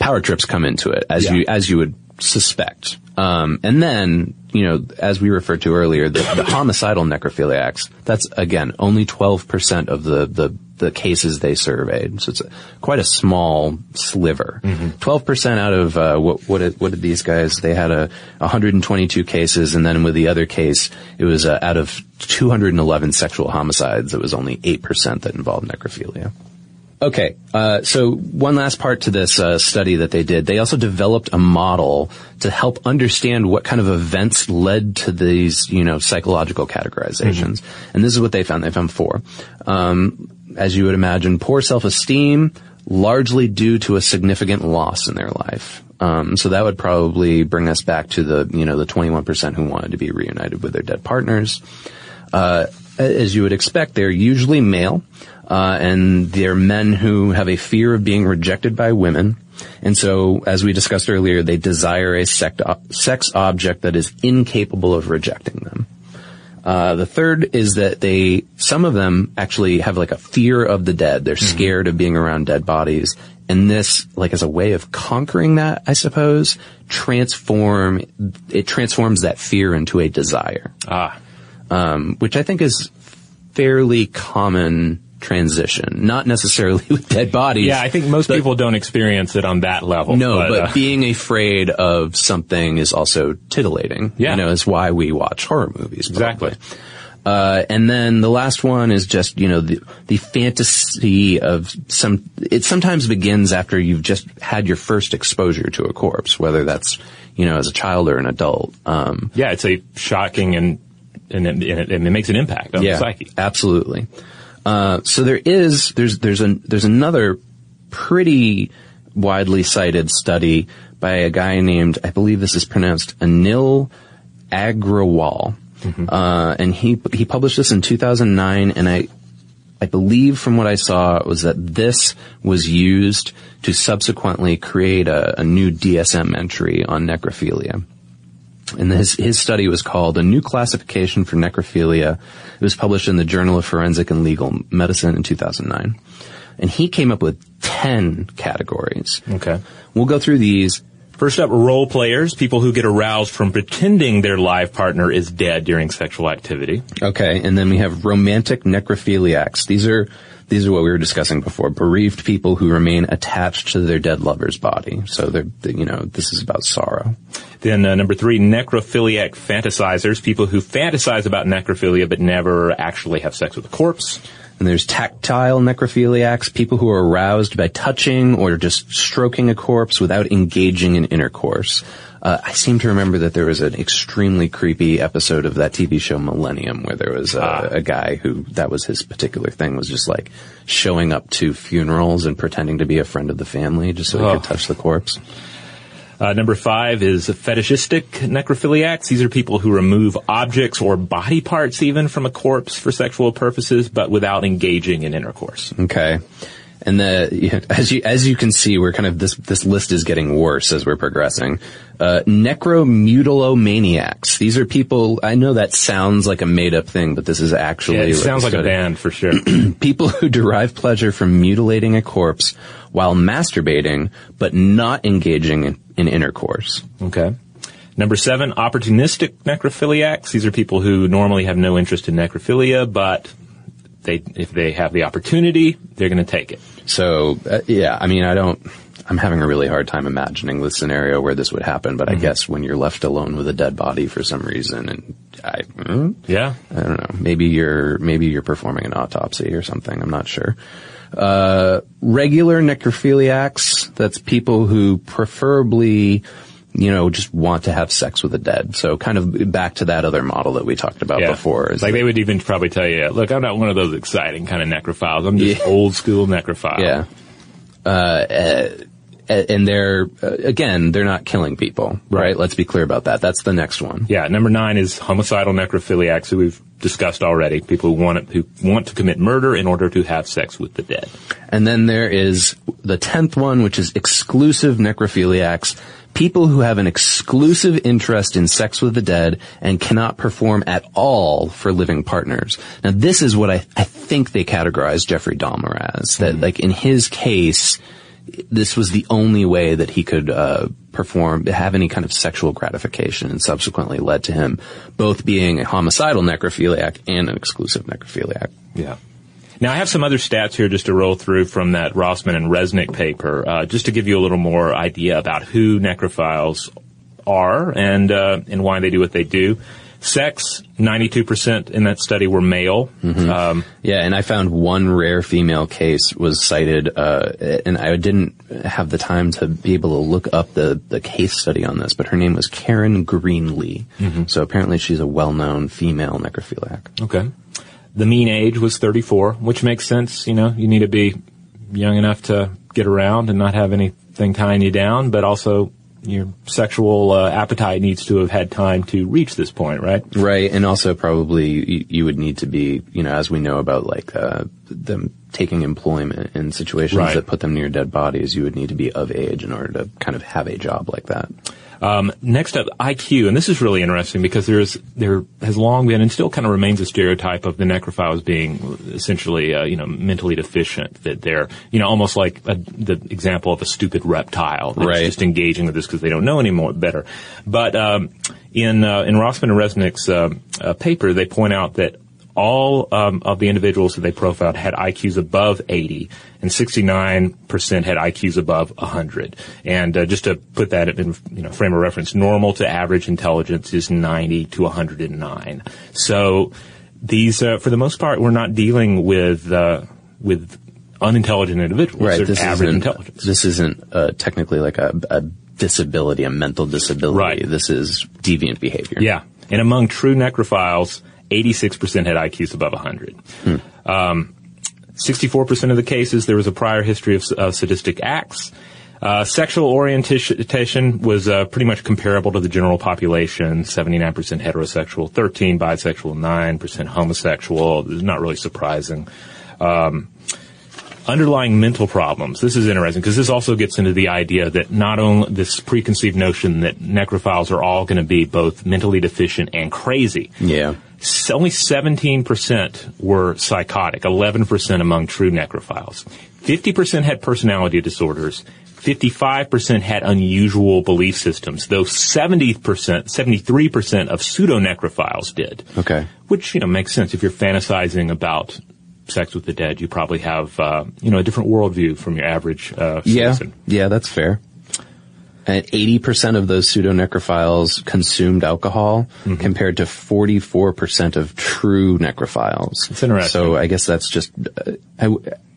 power trips come into it as Yeah. you as you would suspect. Um, and then, you know, as we referred to earlier, the, the homicidal necrophiliacs. That's again only twelve percent of the the the cases they surveyed. So it's a, quite a small sliver. 12% out of, uh, what, what did, what did these guys, they had a 122 cases and then with the other case, it was uh, out of 211 sexual homicides, it was only 8% that involved necrophilia. Okay, uh, so one last part to this uh, study that they did. They also developed a model to help understand what kind of events led to these, you know, psychological categorizations. And this is what they found. They found four. Um, as you would imagine, poor self-esteem, largely due to a significant loss in their life. Um, so that would probably bring us back to the, you know, the 21% who wanted to be reunited with their dead partners. Uh, as you would expect, they're usually male, uh, and they're men who have a fear of being rejected by women. And so, as we discussed earlier, they desire a sex object that is incapable of rejecting them. Uh, the third is that they, some of them actually have like a fear of the dead. They're scared of being around dead bodies. And this, like as a way of conquering that, I suppose, transform, it transforms that fear into a desire. Ah. Um, which I think is fairly common transition. Not necessarily with dead bodies. Yeah, I think most but- people don't experience it on that level. no, but, uh, being afraid of something is also titillating. Yeah. You know, is why we watch horror movies. Exactly. Uh, and then the last one is just, you know, the, the fantasy of some, it sometimes begins after you've just had your first exposure to a corpse, whether that's, you know, as a child or an adult. Um, yeah, it's a shocking and and it, and it, and it makes an impact on the psyche. Absolutely. Uh, so there is there's there's an there's another pretty widely cited study by a guy named I believe this is pronounced Anil Aggrawal, uh, and he he published this in 2009, and I I believe from what I saw was that this was used to subsequently create a, a new DSM entry on necrophilia. And his, his study was called A New Classification for Necrophilia. It was published in the Journal of Forensic and Legal Medicine in 2009. And he came up with 10 categories. Okay. We'll go through these. First up, role players, people who get aroused from pretending their live partner is dead during sexual activity. Okay. And then we have romantic necrophiliacs. These are, these are what we were discussing before. Bereaved people who remain attached to their dead lover's body. So they're, they- you know, this is about sorrow. Then uh, number three, necrophiliac fantasizers, people who fantasize about necrophilia but never actually have sex with a corpse. And there's tactile necrophiliacs, people who are aroused by touching or just stroking a corpse without engaging in intercourse. Uh, I seem to remember that there was an extremely creepy episode of that TV show Millennium where there was a, a guy who that was his particular thing was just like showing up to funerals and pretending to be a friend of the family just so he Oh. could touch the corpse. Uh, number five is fetishistic necrophiliacs. These are people who remove objects or body parts even from a corpse for sexual purposes, but without engaging in intercourse. Okay. And the, as you, as you can see, we're kind of, this, this list is getting worse as we're progressing. Uh, necromutilomaniacs. These are people, I know that sounds like a made up thing, but this is actually. Yeah, it sounds like a band for sure. People who derive pleasure from mutilating a corpse while masturbating, but not engaging in, in intercourse. Okay. Number seven, opportunistic necrophiliacs. These are people who normally have no interest in necrophilia, but they, if they have the opportunity, they're going to take it. So, uh, yeah, I mean, I don't, I'm having a really hard time imagining the scenario where this would happen, but I guess when you're left alone with a dead body for some reason and I, mm, Yeah. I don't know, maybe you're, maybe you're performing an autopsy or something, I'm not sure. Uh, regular necrophiliacs, that's people who preferably, you know, just want to have sex with the dead. So kind of back to that other model that we talked about Yeah. before. is like they would even probably tell you, look, I'm not one of those exciting kind of necrophiles. I'm just old school necrophile. Yeah. Uh, uh, and they're, uh, again, they're not killing people, right? Let's be clear about that. That's the next one. Yeah. Number nine is homicidal necrophiliacs, who we've discussed already. People who want to, who want to commit murder in order to have sex with the dead. And then there is the tenth one, which is exclusive necrophiliacs. People who have an exclusive interest in sex with the dead and cannot perform at all for living partners. Now this is what I, I think they categorize Jeffrey Dahmer as. That like in his case, this was the only way that he could uh, perform, have any kind of sexual gratification, and subsequently led to him both being a homicidal necrophiliac and an exclusive necrophiliac. Yeah. Now I have some other stats here just to roll through from that Rosman and Resnick paper, uh, just to give you a little more idea about who necrophiles are and uh, and why they do what they do. Sex, 92% in that study were male. Um, Yeah, and I found one rare female case was cited, uh, and I didn't have the time to be able to look up the, the case study on this, but her name was Karen Greenlee. So apparently she's a well-known female necrophiliac. Okay. The mean age was 34, which makes sense. You know, you need to be young enough to get around and not have anything tying you down, but also your sexual uh, appetite needs to have had time to reach this point, right? Right, and also probably you, you would need to be, you know, as we know about like uh, them taking employment in situations Right. that put them near dead bodies, you would need to be of age in order to kind of have a job like that. Um, next up, IQ, and this is really interesting because there's there has long been and still kind of remains a stereotype of the necrophile as being essentially, uh, you know, mentally deficient. That they're, you know, almost like a, the example of a stupid reptile that's Right. just engaging with this because they don't know any more better. But um, in uh, in Rosman and Resnick's uh, uh, paper, they point out that all um, of the individuals that they profiled had IQs above 80, and 69% had IQs above 100. And uh, just to put that in you know frame of reference, normal to average intelligence is 90 to 109. So these, uh, for the most part, we're not dealing with uh, with unintelligent individuals. Right, They're this average isn't, intelligence. this isn't uh, technically like a, a disability, a mental disability. Right. This is deviant behavior. Yeah. And among true necrophiles, 86% had IQs above 100. Um, 64% of the cases, there was a prior history of uh, sadistic acts. Uh, sexual orientation was uh, pretty much comparable to the general population 79% heterosexual, 13 bisexual, 9% homosexual. Not really surprising. Um, underlying mental problems. This is interesting because this also gets into the idea that not only this preconceived notion that necrophiles are all going to be both mentally deficient and crazy. Yeah. Only 17% were psychotic, 11% among true necrophiles. 50% had personality disorders. 55% had unusual belief systems, though 70%, 73% of pseudo-necrophiles did. Okay. Which, you know, makes sense. If you're fantasizing about sex with the dead, you probably have, uh, you know, a different worldview from your average, uh, Yeah. citizen. Yeah, that's fair. And 80% of those pseudo-necrophiles consumed alcohol Mm-hmm. compared to 44% of true necrophiles. It's interesting. So I guess that's just, uh, I,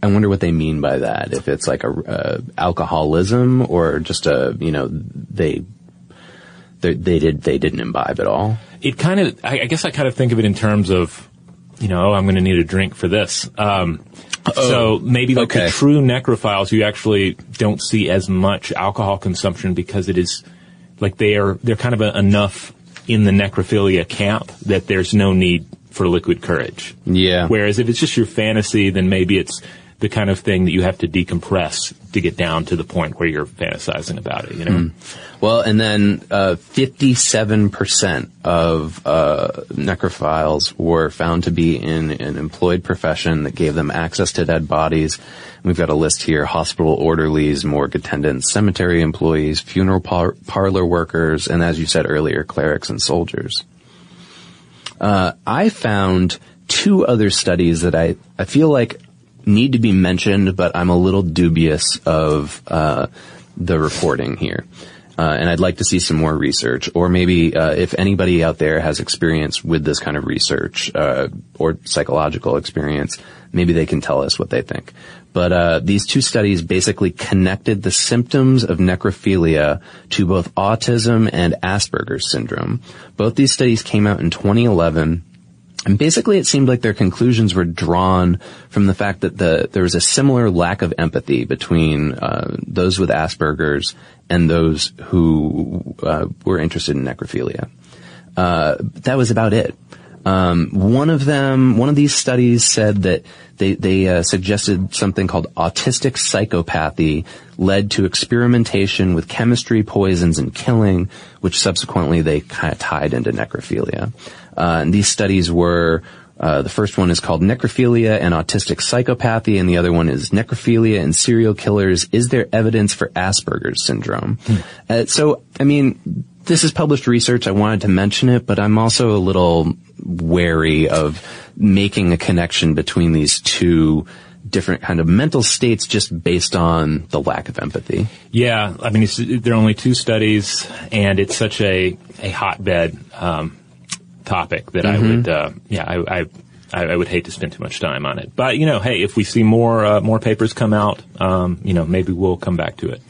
I wonder what they mean by that. If it's like a, uh, alcoholism or just a, you know, they, they, they did, they didn't imbibe at all. it kind of, I, I guess I kind of think of it in terms of, you know, oh, I'm going to need a drink for this. Um, Oh, so maybe like okay. the true necrophiles, you actually don't see as much alcohol consumption because it is like they are, they're kind of a, enough in the necrophilia camp that there's no need for liquid courage. Yeah. Whereas if it's just your fantasy, then maybe it's the kind of thing that you have to decompress to get down to the point where you're fantasizing about it, you know? Well, and then uh, 57% of uh, necrophiles were found to be in an employed profession that gave them access to dead bodies. We've got a list here: hospital orderlies, morgue attendants, cemetery employees, funeral par- parlor workers, and as you said earlier, clerics and soldiers. Uh, I found two other studies that I, I feel like need to be mentioned, but I'm a little dubious of uh, the reporting here. Uh, and I'd like to see some more research, or maybe uh, if anybody out there has experience with this kind of research uh, or psychological experience, maybe they can tell us what they think. But uh, these two studies basically connected the symptoms of necrophilia to both autism and Asperger's syndrome. Both these studies came out in 2011. And basically it seemed like their conclusions were drawn from the fact that the, there was a similar lack of empathy between uh, those with Asperger's and those who uh, were interested in necrophilia. Uh, that was about it. Um, one of them, one of these studies said that they they uh, suggested something called autistic psychopathy led to experimentation with chemistry, poisons, and killing, which subsequently they kind of tied into necrophilia. Uh, and these studies were. Uh, the first one is called necrophilia and autistic psychopathy, and the other one is necrophilia and serial killers. Is there evidence for Asperger's syndrome? Uh, so, I mean, this is published research. I wanted to mention it, but I'm also a little wary of making a connection between these two different kind of mental states just based on the lack of empathy. Yeah, I mean, there are only two studies, and it's such a a hotbed um, topic that mm-hmm. I would, uh, yeah, I, I, I would hate to spend too much time on it. But you know, hey, if we see more uh, more papers come out, um, you know, maybe we'll come back to it.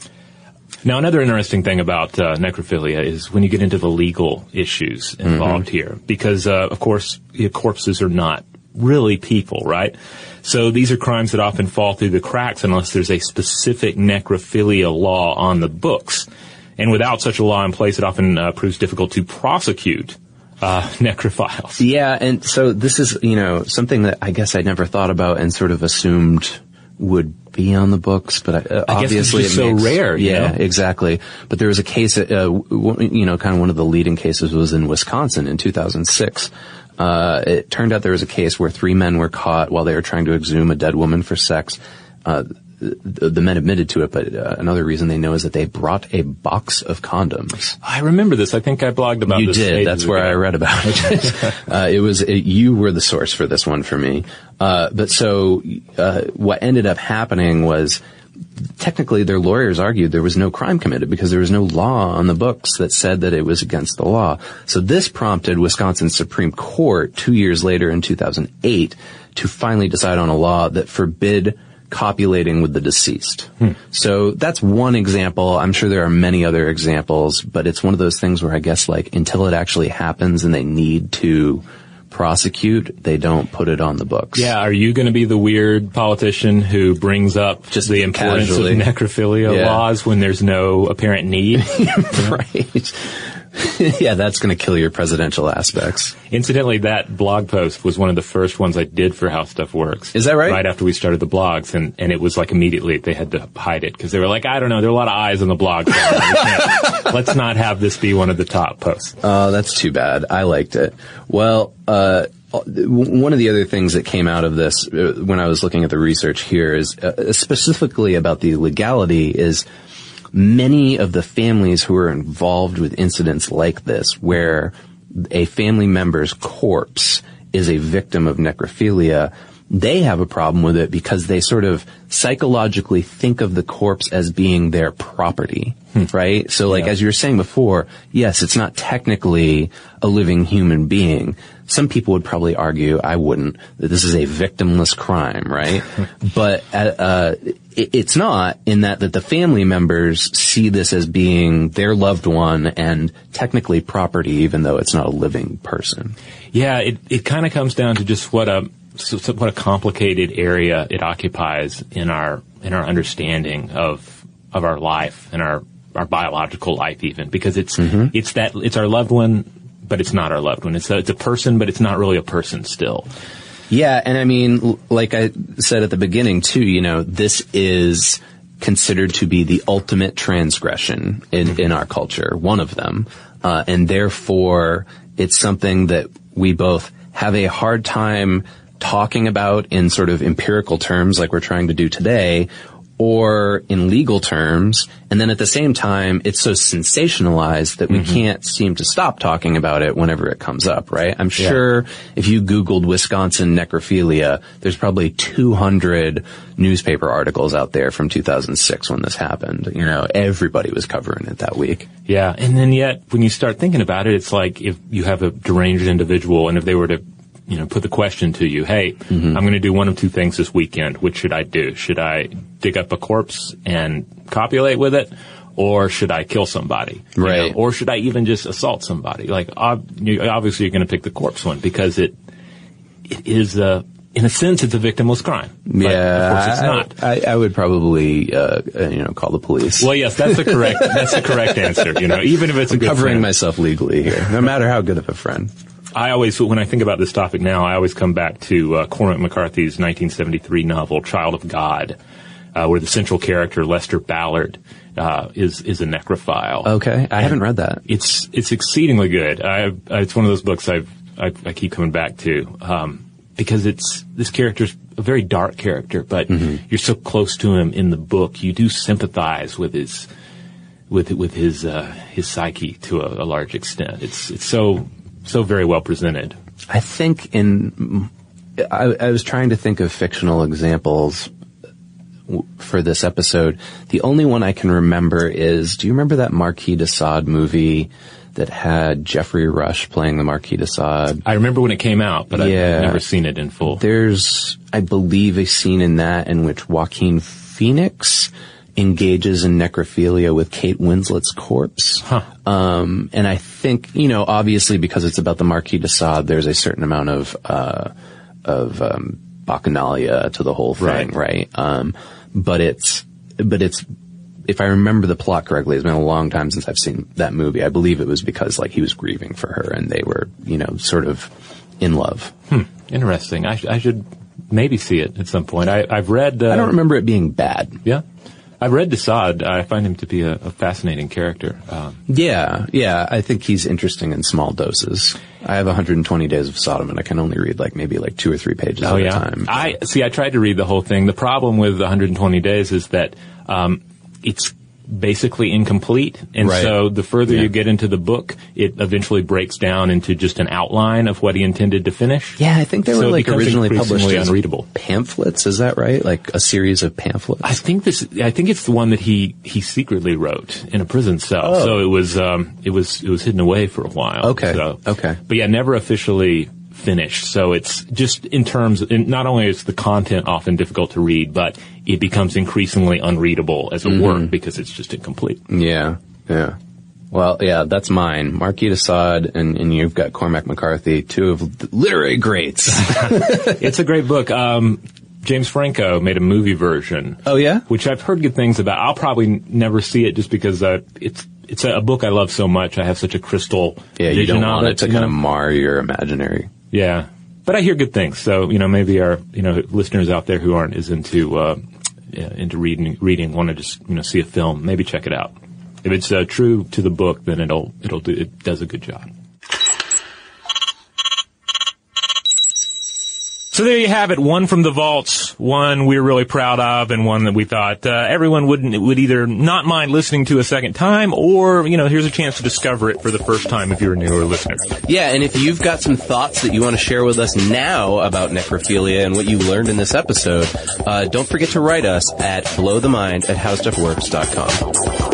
Now, another interesting thing about uh, necrophilia is when you get into the legal issues involved mm-hmm. here, because uh, of course corpses are not really people, right? So these are crimes that often fall through the cracks unless there's a specific necrophilia law on the books. And without such a law in place, it often uh, proves difficult to prosecute uh, necrophiles. Yeah, and so this is, you know, something that I guess I never thought about and sort of assumed would be on the books, but uh, I obviously it's it makes, so rare. Yeah, know? exactly. But there was a case, uh, you know, kind of one of the leading cases was in Wisconsin in 2006. Uh, it turned out there was a case where three men were caught while they were trying to exhume a dead woman for sex. The, the, men admitted to it, but uh, another reason they know is that they brought a box of condoms. I remember this. I think I blogged about you this. You did. That's where ago. I read about it. uh, it was it, you were the source for this one for me. Uh, but so uh, what ended up happening was technically their lawyers argued there was no crime committed because there was no law on the books that said that it was against the law. So this prompted Wisconsin Supreme Court two years later in 2008 to finally decide on a law that forbid copulating with the deceased. Hmm. So that's one example. I'm sure there are many other examples, but it's one of those things where I guess like until it actually happens and they need to prosecute, they don't put it on the books. Yeah, are you going to be the weird politician who brings up just the importance casually. of necrophilia yeah. laws when there's no apparent need? right. yeah, that's going to kill your presidential aspects. Incidentally, that blog post was one of the first ones I did for How Stuff Works. Is that right? Right after we started the blogs, and, and it was like immediately they had to hide it because they were like, I don't know, there are a lot of eyes on the blog. let's not have this be one of the top posts. Oh, that's too bad. I liked it. Well, uh, one of the other things that came out of this uh, when I was looking at the research here is uh, specifically about the legality is many of the families who are involved with incidents like this where a family member's corpse is a victim of necrophilia, they have a problem with it because they sort of psychologically think of the corpse as being their property, hmm. right? So like, yeah. as you were saying before, yes, it's not technically a living human being. Some people would probably argue, I wouldn't, that this is a victimless crime, right? but, uh, it's not in that that the family members see this as being their loved one and technically property, even though it's not a living person. Yeah, it, it kind of comes down to just what a, what a complicated area it occupies in our in our understanding of of our life and our our biological life even because it's mm-hmm. it's that it's our loved one but it's not our loved one. It's a, it's a person but it's not really a person still. Yeah and i mean like i said at the beginning too you know this is considered to be the ultimate transgression in in our culture one of them. Uh, and therefore it's something that we both have a hard time talking about in sort of empirical terms like we're trying to do today or in legal terms. And then at the same time, it's so sensationalized that we mm-hmm. can't seem to stop talking about it whenever it comes up, right? I'm sure yeah. if you Googled Wisconsin necrophilia, there's probably 200 newspaper articles out there from 2006 when this happened. You know, everybody was covering it that week. Yeah. And then yet, when you start thinking about it, it's like if you have a deranged individual and if they were to you know, put the question to you, hey, mm-hmm. I'm going to do one of two things this weekend. Which should I do? Should I dig up a corpse and copulate with it? Or should I kill somebody? Right. Know? Or should I even just assault somebody? Like, obviously you're going to pick the corpse one because it, it is a, in a sense, it's a victimless crime. But yeah, of course it's not. I, I would probably, uh, you know, call the police. Well, yes, that's the correct. that's the correct answer. You know, even if it's I'm a good covering friend. myself legally here, no matter how good of a friend. I always, when I think about this topic now, I always come back to uh, Cormac McCarthy's 1973 novel, Child of God, uh, where the central character, Lester Ballard, uh, is is a necrophile. Okay, I and haven't read that. It's it's exceedingly good. I, it's one of those books I've, i i keep coming back to um, because it's this character's a very dark character, but mm-hmm. you're so close to him in the book, you do sympathize with his with with his uh, his psyche to a, a large extent. It's it's so so very well presented. I think in I, I was trying to think of fictional examples for this episode. The only one I can remember is, do you remember that Marquis de Sade movie that had Geoffrey Rush playing the Marquis de Sade? I remember when it came out, but Yeah. I've never seen it in full. There's, I believe, a scene in that in which Joaquin Phoenix engages in necrophilia with Kate Winslet's corpse. Um, and I think, you know, obviously because it's about the Marquis de Sade, there's a certain amount of, uh, of, um, bacchanalia to the whole thing, Right. right? Um, but it's, but it's, if I remember the plot correctly, it's been a long time since I've seen that movie. I believe it was because like he was grieving for her and they were, you know, sort of in love. Interesting. I, sh- I should maybe see it at some point. I, I've read. Uh, I don't remember it being bad. Yeah, I've read de Sade. I find him to be a, a fascinating character. Um, Yeah, yeah. I think he's interesting in small doses. I have 120 Days of Sodom, and I can only read like maybe like two or three pages oh at yeah. a time. I see. I tried to read the whole thing. The problem with 120 days is that um, it's basically incomplete, and Right. so the further Yeah. you get into the book, it eventually breaks down into just an outline of what he intended to finish. yeah, I think they were it like originally published as unreadable. pamphlets. Is that right? Like a series of pamphlets. I think this. I think it's the one that he he secretly wrote in a prison cell. Oh. So it was um it was it was hidden away for a while. Okay, So- okay. But yeah, never officially finished. So it's just in terms. Not only is the content often difficult to read, but it becomes increasingly unreadable as a Mm-hmm. work because it's just incomplete. yeah, yeah. Well, yeah, that's mine. Marquis de Sade, and, and you've got Cormac McCarthy, two of the literary greats. it's a great book. Um, James Franco made a movie version. Oh, yeah? which I've heard good things about. I'll probably n- never see it just because uh, it's it's a, a book I love so much. I have such a crystal yeah, you vision don't want it to kind of mar your imaginary. Yeah, but I hear good things. So you know, maybe our you know listeners out there who aren't as into uh, into reading reading want to just you know see a film. Maybe check it out. If it's uh, true to the book, then it'll it'll do it does a good job. So there you have it. One from the vaults, one we're really proud of, and one that we thought uh, everyone wouldn't would either not mind listening to a second time, or you know, here's a chance to discover it for the first time if you're a newer listener. Yeah, and if you've got some thoughts that you want to share with us now about necrophilia and what you learned in this episode, uh, don't forget to write us at blowthemind at howstuffworks.com.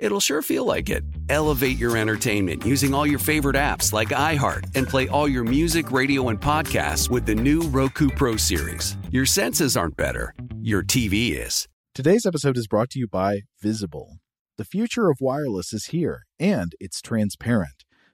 it'll sure feel like it. Elevate your entertainment using all your favorite apps like iHeart and play all your music, radio, and podcasts with the new Roku Pro Series. Your senses aren't better, your TV is. Today's episode is brought to you by Visible. The future of wireless is here, and it's transparent.